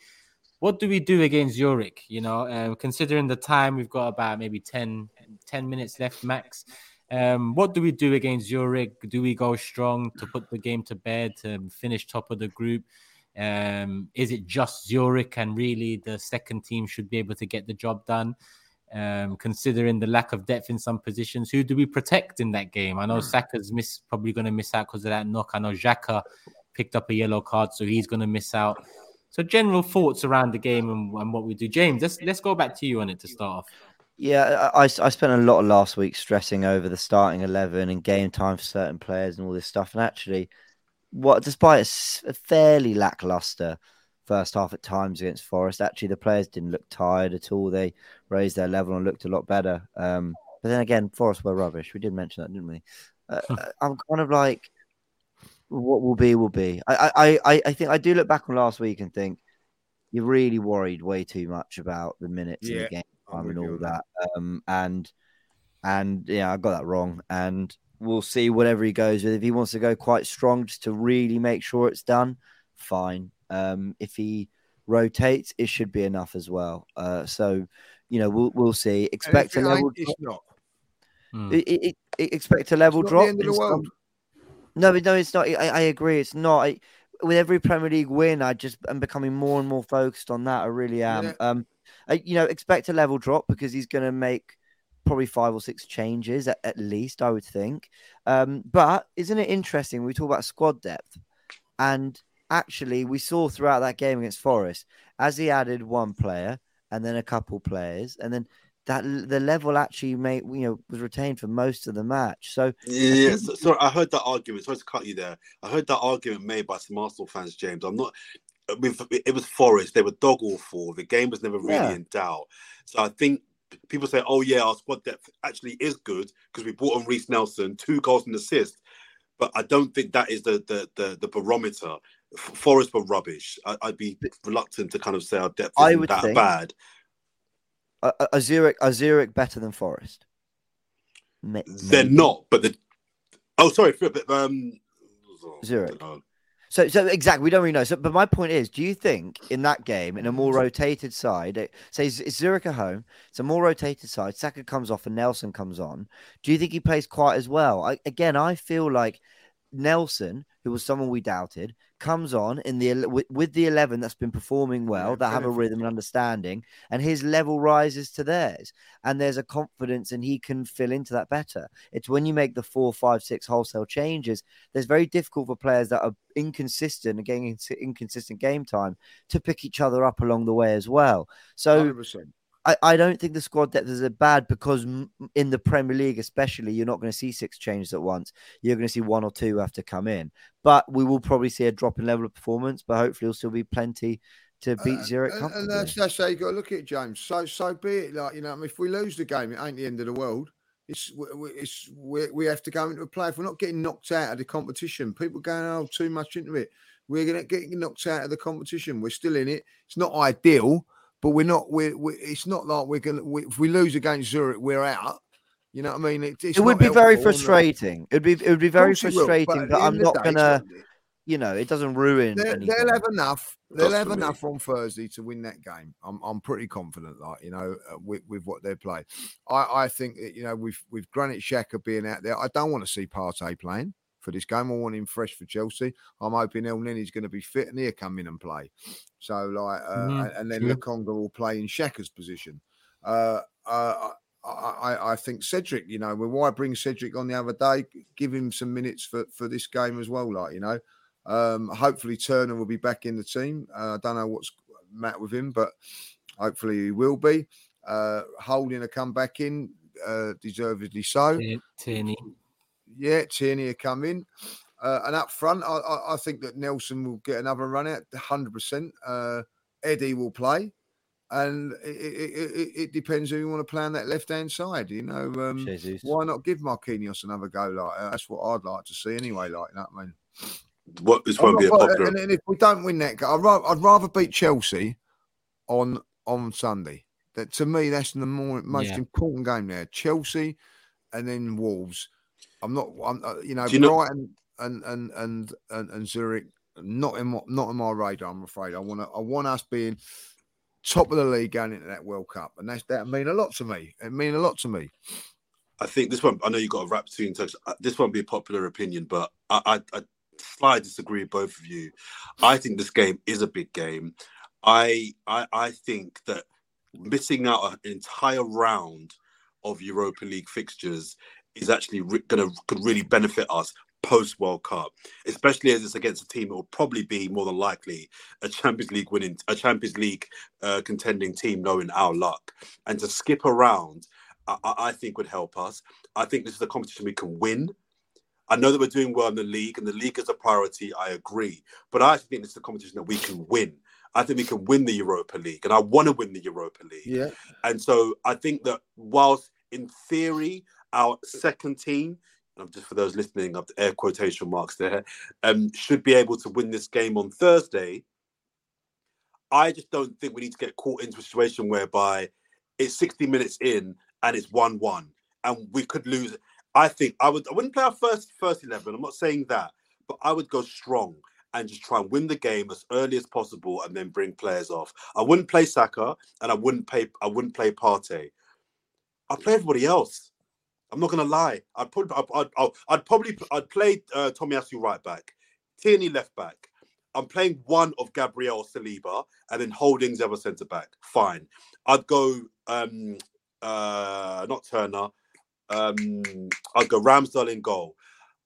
What do we do against Zurich? You know, uh, considering the time, we've got about maybe 10, 10 minutes left max. Um, what do we do against Zurich? Do we go strong to put the game to bed to finish top of the group? Um, is it just Zurich and really the second team should be able to get the job done? Um, considering the lack of depth in some positions, who do we protect in that game? I know hmm. Saka's miss probably going to miss out because of that knock. I know Xhaka picked up a yellow card, so he's going to miss out. So, general thoughts around the game and, and, what we do, James. Let's let's go back to you on it to start off. Yeah, I, I spent a lot of last week stressing over the starting eleven and game time for certain players and all this stuff, and actually, what despite a fairly lackluster first half at times against Forest, actually the players didn't look tired at all. They raised their level and looked a lot better. Um, but then again, Forest were rubbish. We did mention that, didn't we? Uh, uh I'm kind of like, what will be will be. I, I, I think I do look back on last week and think you're really worried way too much about the minutes yeah, in the game time and all that. Um, and and yeah, I got that wrong. And we'll see whatever he goes with. If he wants to go quite strong just to really make sure it's done, fine. Um, if he rotates, it should be enough as well. Uh, so, you know, we'll we'll see. Expect a level. It's not. Hmm. It, it, it, expect a level drop. No, no, it's not. I, I agree. It's not. I, with every Premier League win, I just am becoming more and more focused on that. I really am. Yeah. Um, I, you know, expect a level drop because he's going to make probably five or six changes at, at least, I would think. Um, but isn't it interesting? We talk about squad depth, and actually, we saw throughout that game against Forest, as he added one player and then a couple players, and then that the level actually made you know was retained for most of the match. So yeah, so, sorry, I heard that argument. Sorry to cut you there. I heard that argument made by some Arsenal fans, James. I'm not. Uh, with, it was Forest. They were dog all awful. The game was never really yeah. in doubt. So I think people say, "Oh yeah, our squad depth actually is good because we brought on Reiss Nelson, two goals and assist." But I don't think that is the the the, the barometer. Forest were rubbish. I, I'd be reluctant to kind of say our depth I would that bad. A, Zurich, a Zurich better than Forest. Ma- They're not, but the oh, sorry, for a bit. Um, Zurich. Don't know. So, so exactly, we don't really know. So, but my point is, do you think in that game, in a more rotated side, it, say it's it's Zurich at home, it's a more rotated side. Saka comes off and Nelson comes on. Do you think he plays quite as well? I, again, I feel like Nelson, who was someone we doubted, comes on in the with, with the eleven that's been performing well, Yeah, that have a rhythm and understanding, and his level rises to theirs, and there's a confidence, and he can fill into that better. It's when you make the four, five, six wholesale changes there's very difficult for players that are inconsistent and getting inconsistent game time to pick each other up along the way as well. So 100%. I, I don't think the squad depth is a bad because in the Premier League, especially, you're not going to see six changes at once. You're going to see one or two have to come in, but we will probably see a drop in level of performance. But hopefully, there'll still be plenty to beat Uh, Zurich and, and that's that's how you got to look at it, James. So so be it. Like you know, I mean, if we lose the game, it ain't the end of the world. It's it's we, we have to go into a play. If we're not getting knocked out of the competition, people going oh too much into it. We're gonna get knocked out of the competition. We're still in it. It's not ideal, but we're not. We're, we it's not like we're gonna. We, if we lose against Zurich, we're out. You know what I mean? It, it's it would be very helpful, and, uh, frustrating. It'd be it would be very course it will, frustrating, but, I'm not day, gonna. You know, it doesn't ruin. They'll, they'll have enough. They'll have me. enough on Thursday to win that game. I'm I'm pretty confident, like you know, uh, with, with what they play. I, I think that you know with with Granit Xhaka being out there, I don't want to see Partey playing for this game. I want him fresh for Chelsea. I'm hoping Elneny's going to be fit and he'll come in and play. So like, uh, Mhm, and, then. Lokonga will play in Xhaka's position. Uh, uh, I, I, I think Cedric, you know, well, why bring Cedric on the other day? Give him some minutes for, for this game as well, like you know. Um, hopefully Turner will be back in the team. Uh, I don't know what's matter with him, but hopefully he will be. Uh, Holding a come back in, uh, deservedly so. Tierney. Yeah, Tierney will come in. Uh, and up front, I, I, I think that Nelson will get another run out, 100%. Uh, Eddie will play. And it, it, it, it depends who you want to play on that left hand side. You know, um, why not give Marquinhos another go? Like uh, that's what I'd like to see anyway. Like that, I mean, What this won't be a not- popular. And, and if we don't win that, game, I'd rather, I'd rather beat Chelsea on on Sunday. That to me, that's the more most Yeah. important game there. Chelsea, and then Wolves. I'm not. I'm uh, you know, Do you know- Brighton and and and and, and Zurich. Not in my not in my radar. I'm afraid. I want to. I want us being top of the league going into that World Cup, and that's that mean a lot to me. It mean a lot to me. I think this one. I know you got a rap between touch. uh, This won't be a popular opinion, but I, I, I slightly disagree with both of you. I think this game is a big game. I, I, I think that missing out an entire round of Europa League fixtures is actually re- gonna could really benefit us post World Cup, especially as it's against a team that will probably be more than likely a Champions League winning, a Champions League uh, contending team, knowing our luck, and to skip around. I, I I think would help us. I think this is a competition we can win. I know that we're doing well in the league, and the league is a priority. I agree, but I actually think this is a competition that we can win. I think we can win the Europa League, and I want to win the Europa League. Yeah, And so I think that whilst in theory our second team, just for those listening, up the air quotation marks there, um, should be able to win this game on Thursday. I just don't think we need to get caught into a situation whereby it's 60 minutes in and it's one-one, and we could lose. I think I would. I wouldn't play our first first eleven. I'm not saying that, but I would go strong and just try and win the game as early as possible, and then bring players off. I wouldn't play Saka, and I wouldn't play. I wouldn't play Partey. I'd play everybody else. I'm not gonna lie. I'd probably. I'd, I'd, I'd, probably. I'd play uh, Tomiyasu right back, Tierney left back. I'm playing one of Gabriel Saliba, and then Holdings ever centre back. Fine. I'd go. um uh Not Turner. Um I'd go Ramsdale in goal.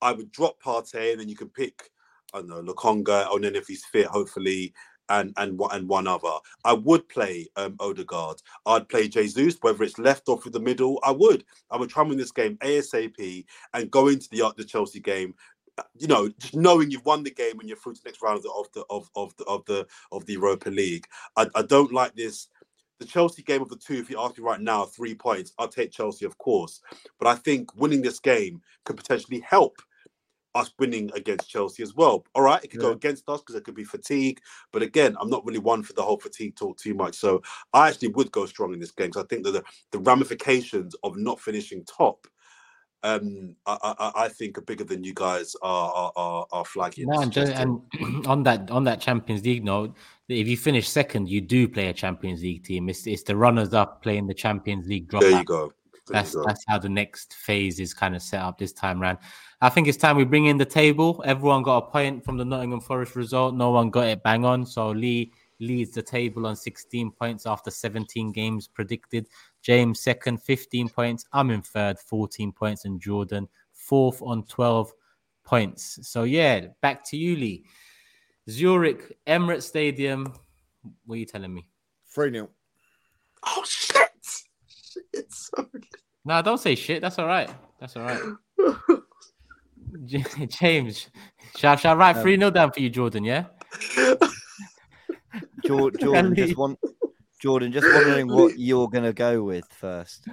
I would drop Partey, and then you can pick. I don't know Lokonga, and then if he's fit, hopefully, and and and one other. I would play um, Odegaard. I'd play Jesus, whether it's left or through the middle. I would. I would try and win this game ASAP and go into the the Chelsea game. uh, You know, just knowing you've won the game and you're through to the next round of the of the of, of the of the of the Europa League. I, I don't like this. The Chelsea game of the two, if you ask me right now, three points. I'll take Chelsea, of course, but I think winning this game could potentially help us winning against Chelsea as well. All right, it could go against us because it could be fatigue. But again, I'm not really one for the whole fatigue talk too much. So I actually would go strong in this game because I think that the, the ramifications of not finishing top, um, I, I, I think are bigger than you guys are are, are, are flagging. No, and, and *clears throat* on that on that Champions League note, if you finish second, you do play a Champions League team. It's it's the runners up playing the Champions League drop. there you go. There That's that's how the next phase is kind of set up this time round. I think it's time we bring in the table. Everyone got a point from the Nottingham Forest result. No one got it bang on. So Lee leads the table on 16 points after 17 games predicted. James second, 15 points. I'm in third, 14 points, and Jordan fourth on 12 points. So yeah, back to you, Lee. Zurich, Emirates Stadium. What are you telling me? 3 0. Oh shit! Shit, sorry. No, don't say shit. That's all right. That's all right. *laughs* J- James, shall, shall I write 3 0 down for you, Jordan? Yeah. *laughs* Jor- Jordan just *laughs* want Jordan just wondering what you're gonna go with first.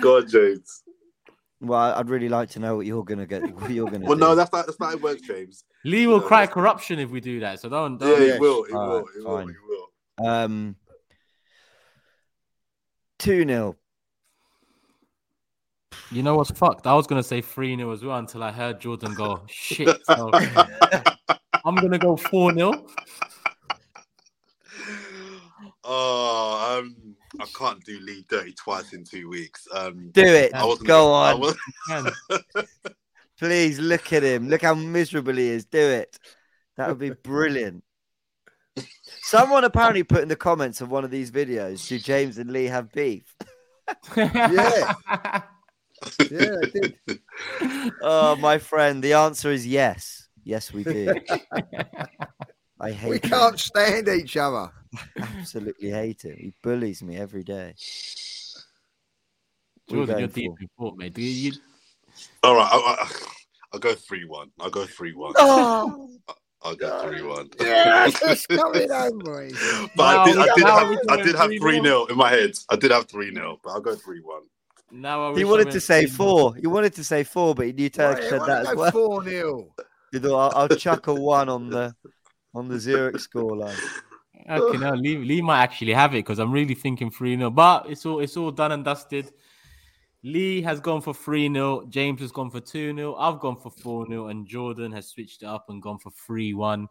Go on, James. Well, I'd really like to know what you're gonna get. What you're gonna Well, do. no, that's not that's not how it works, James. Lee will No, cry that's- corruption if we do that. So don't. Don't he yes. will. He will. right, He will. fine. He will. Um, two 0 You know what's fucked? I was gonna say 3 0 as well until I heard Jordan go shit. So *laughs* I'm gonna go 4 0. Oh, um, I can't do Lee dirty twice in two weeks. Um, Do it. I wasn't Go I on, was- *laughs* please. Look at him. Look how miserable he is. Do it. That would be brilliant. Someone apparently put in the comments of one of these videos, "Do James and Lee have beef?" *laughs* Yeah. Yeah, I did. *laughs* Oh, my friend, the answer is yes. Yes, we do. *laughs* I hate We can't stand each other. *laughs* Absolutely hate him. He bullies me every day. What are Jordan, you you're going deep for? in thought, mate. Do you, All right, I, I, I'll go three one. I'll go three one. Oh, I'll go three one. Yeah, it's coming on, boys. But I did, I did have, I did have 3-0. three 0 in my head. I did have three 0 but I'll go three one. Now I he wish I wanted to say four. He wanted to say four, but he knew Turk said that as well. Four 0 *laughs* He thought, I'll, I'll chuck a one on the on the Zurich scoreline. Okay, now Lee, Lee might actually have it because I'm really thinking 3 0. But it's all it's all done and dusted. Lee has gone for 3 0. James has gone for 2 0. I've gone for 4 0. And Jordan has switched it up and gone for 3 1,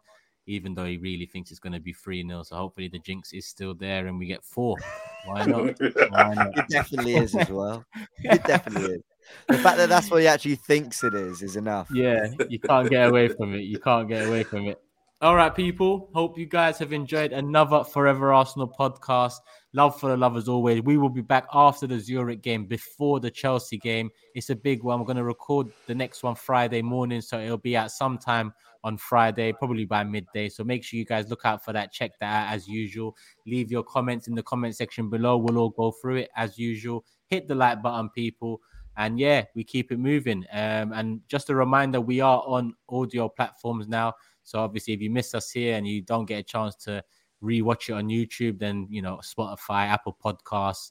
even though he really thinks it's going to be 3 0. So hopefully the jinx is still there and we get four. Why not? *laughs* Why not? It definitely is as well. It definitely is. The fact that that's what he actually thinks it is is enough. Yeah, you can't get away from it. You can't get away from it. All right, people. Hope you guys have enjoyed another Fourever Arsenal podcast. Love for the love as always. We will be back after the Zurich game, before the Chelsea game. It's a big one. We're going to record the next one Friday morning, so it'll be at some time on Friday, probably by midday. So make sure you guys look out for that. Check that out as usual. Leave your comments in the comment section below. We'll all go through it as usual. Hit the like button, people and yeah, we keep it moving. Um, and just a reminder, we are on audio platforms now. So obviously, if you miss us here and you don't get a chance to rewatch it on YouTube, then you know Spotify, Apple Podcasts.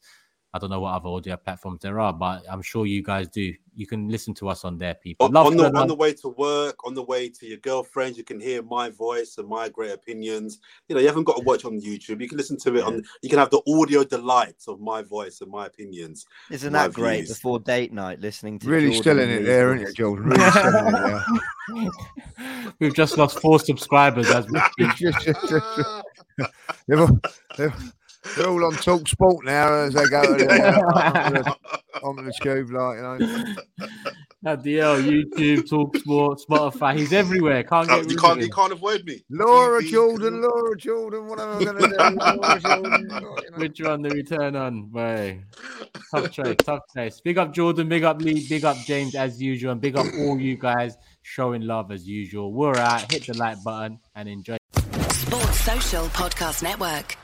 I don't know what other audio platforms there are, but I'm sure you guys do. You can listen to us on there, people. On, Love on the the on the way to work, on the way to your girlfriends, you can hear my voice and my great opinions. You know, you haven't got to watch on YouTube. You can listen to it on. You can have the audio delights of my voice and my opinions. Isn't My that great? views. Before date night, listening to Really Jordan still in it Lee's there, voice. isn't it, Jordan? Really still in it there. *laughs* We've just lost four subscribers as we speak. *laughs* *laughs* All, they're all on Talk Sport now as they go to the, onto, the, tube, like you know. At the L, YouTube, Talksport, Spotify. He's everywhere. Can't get rid you of can't you can't avoid me. Laura TV. Jordan, Laura Jordan, what am I going to do? *laughs* Laura Jordan, you know. Which one do we turn on? Boy, tough choice, tough choice. Big up Jordan, big up Lee, big up James as usual, and big up all you guys showing love as usual. We're out. Hit the like button and enjoy. Sports Social Podcast Network.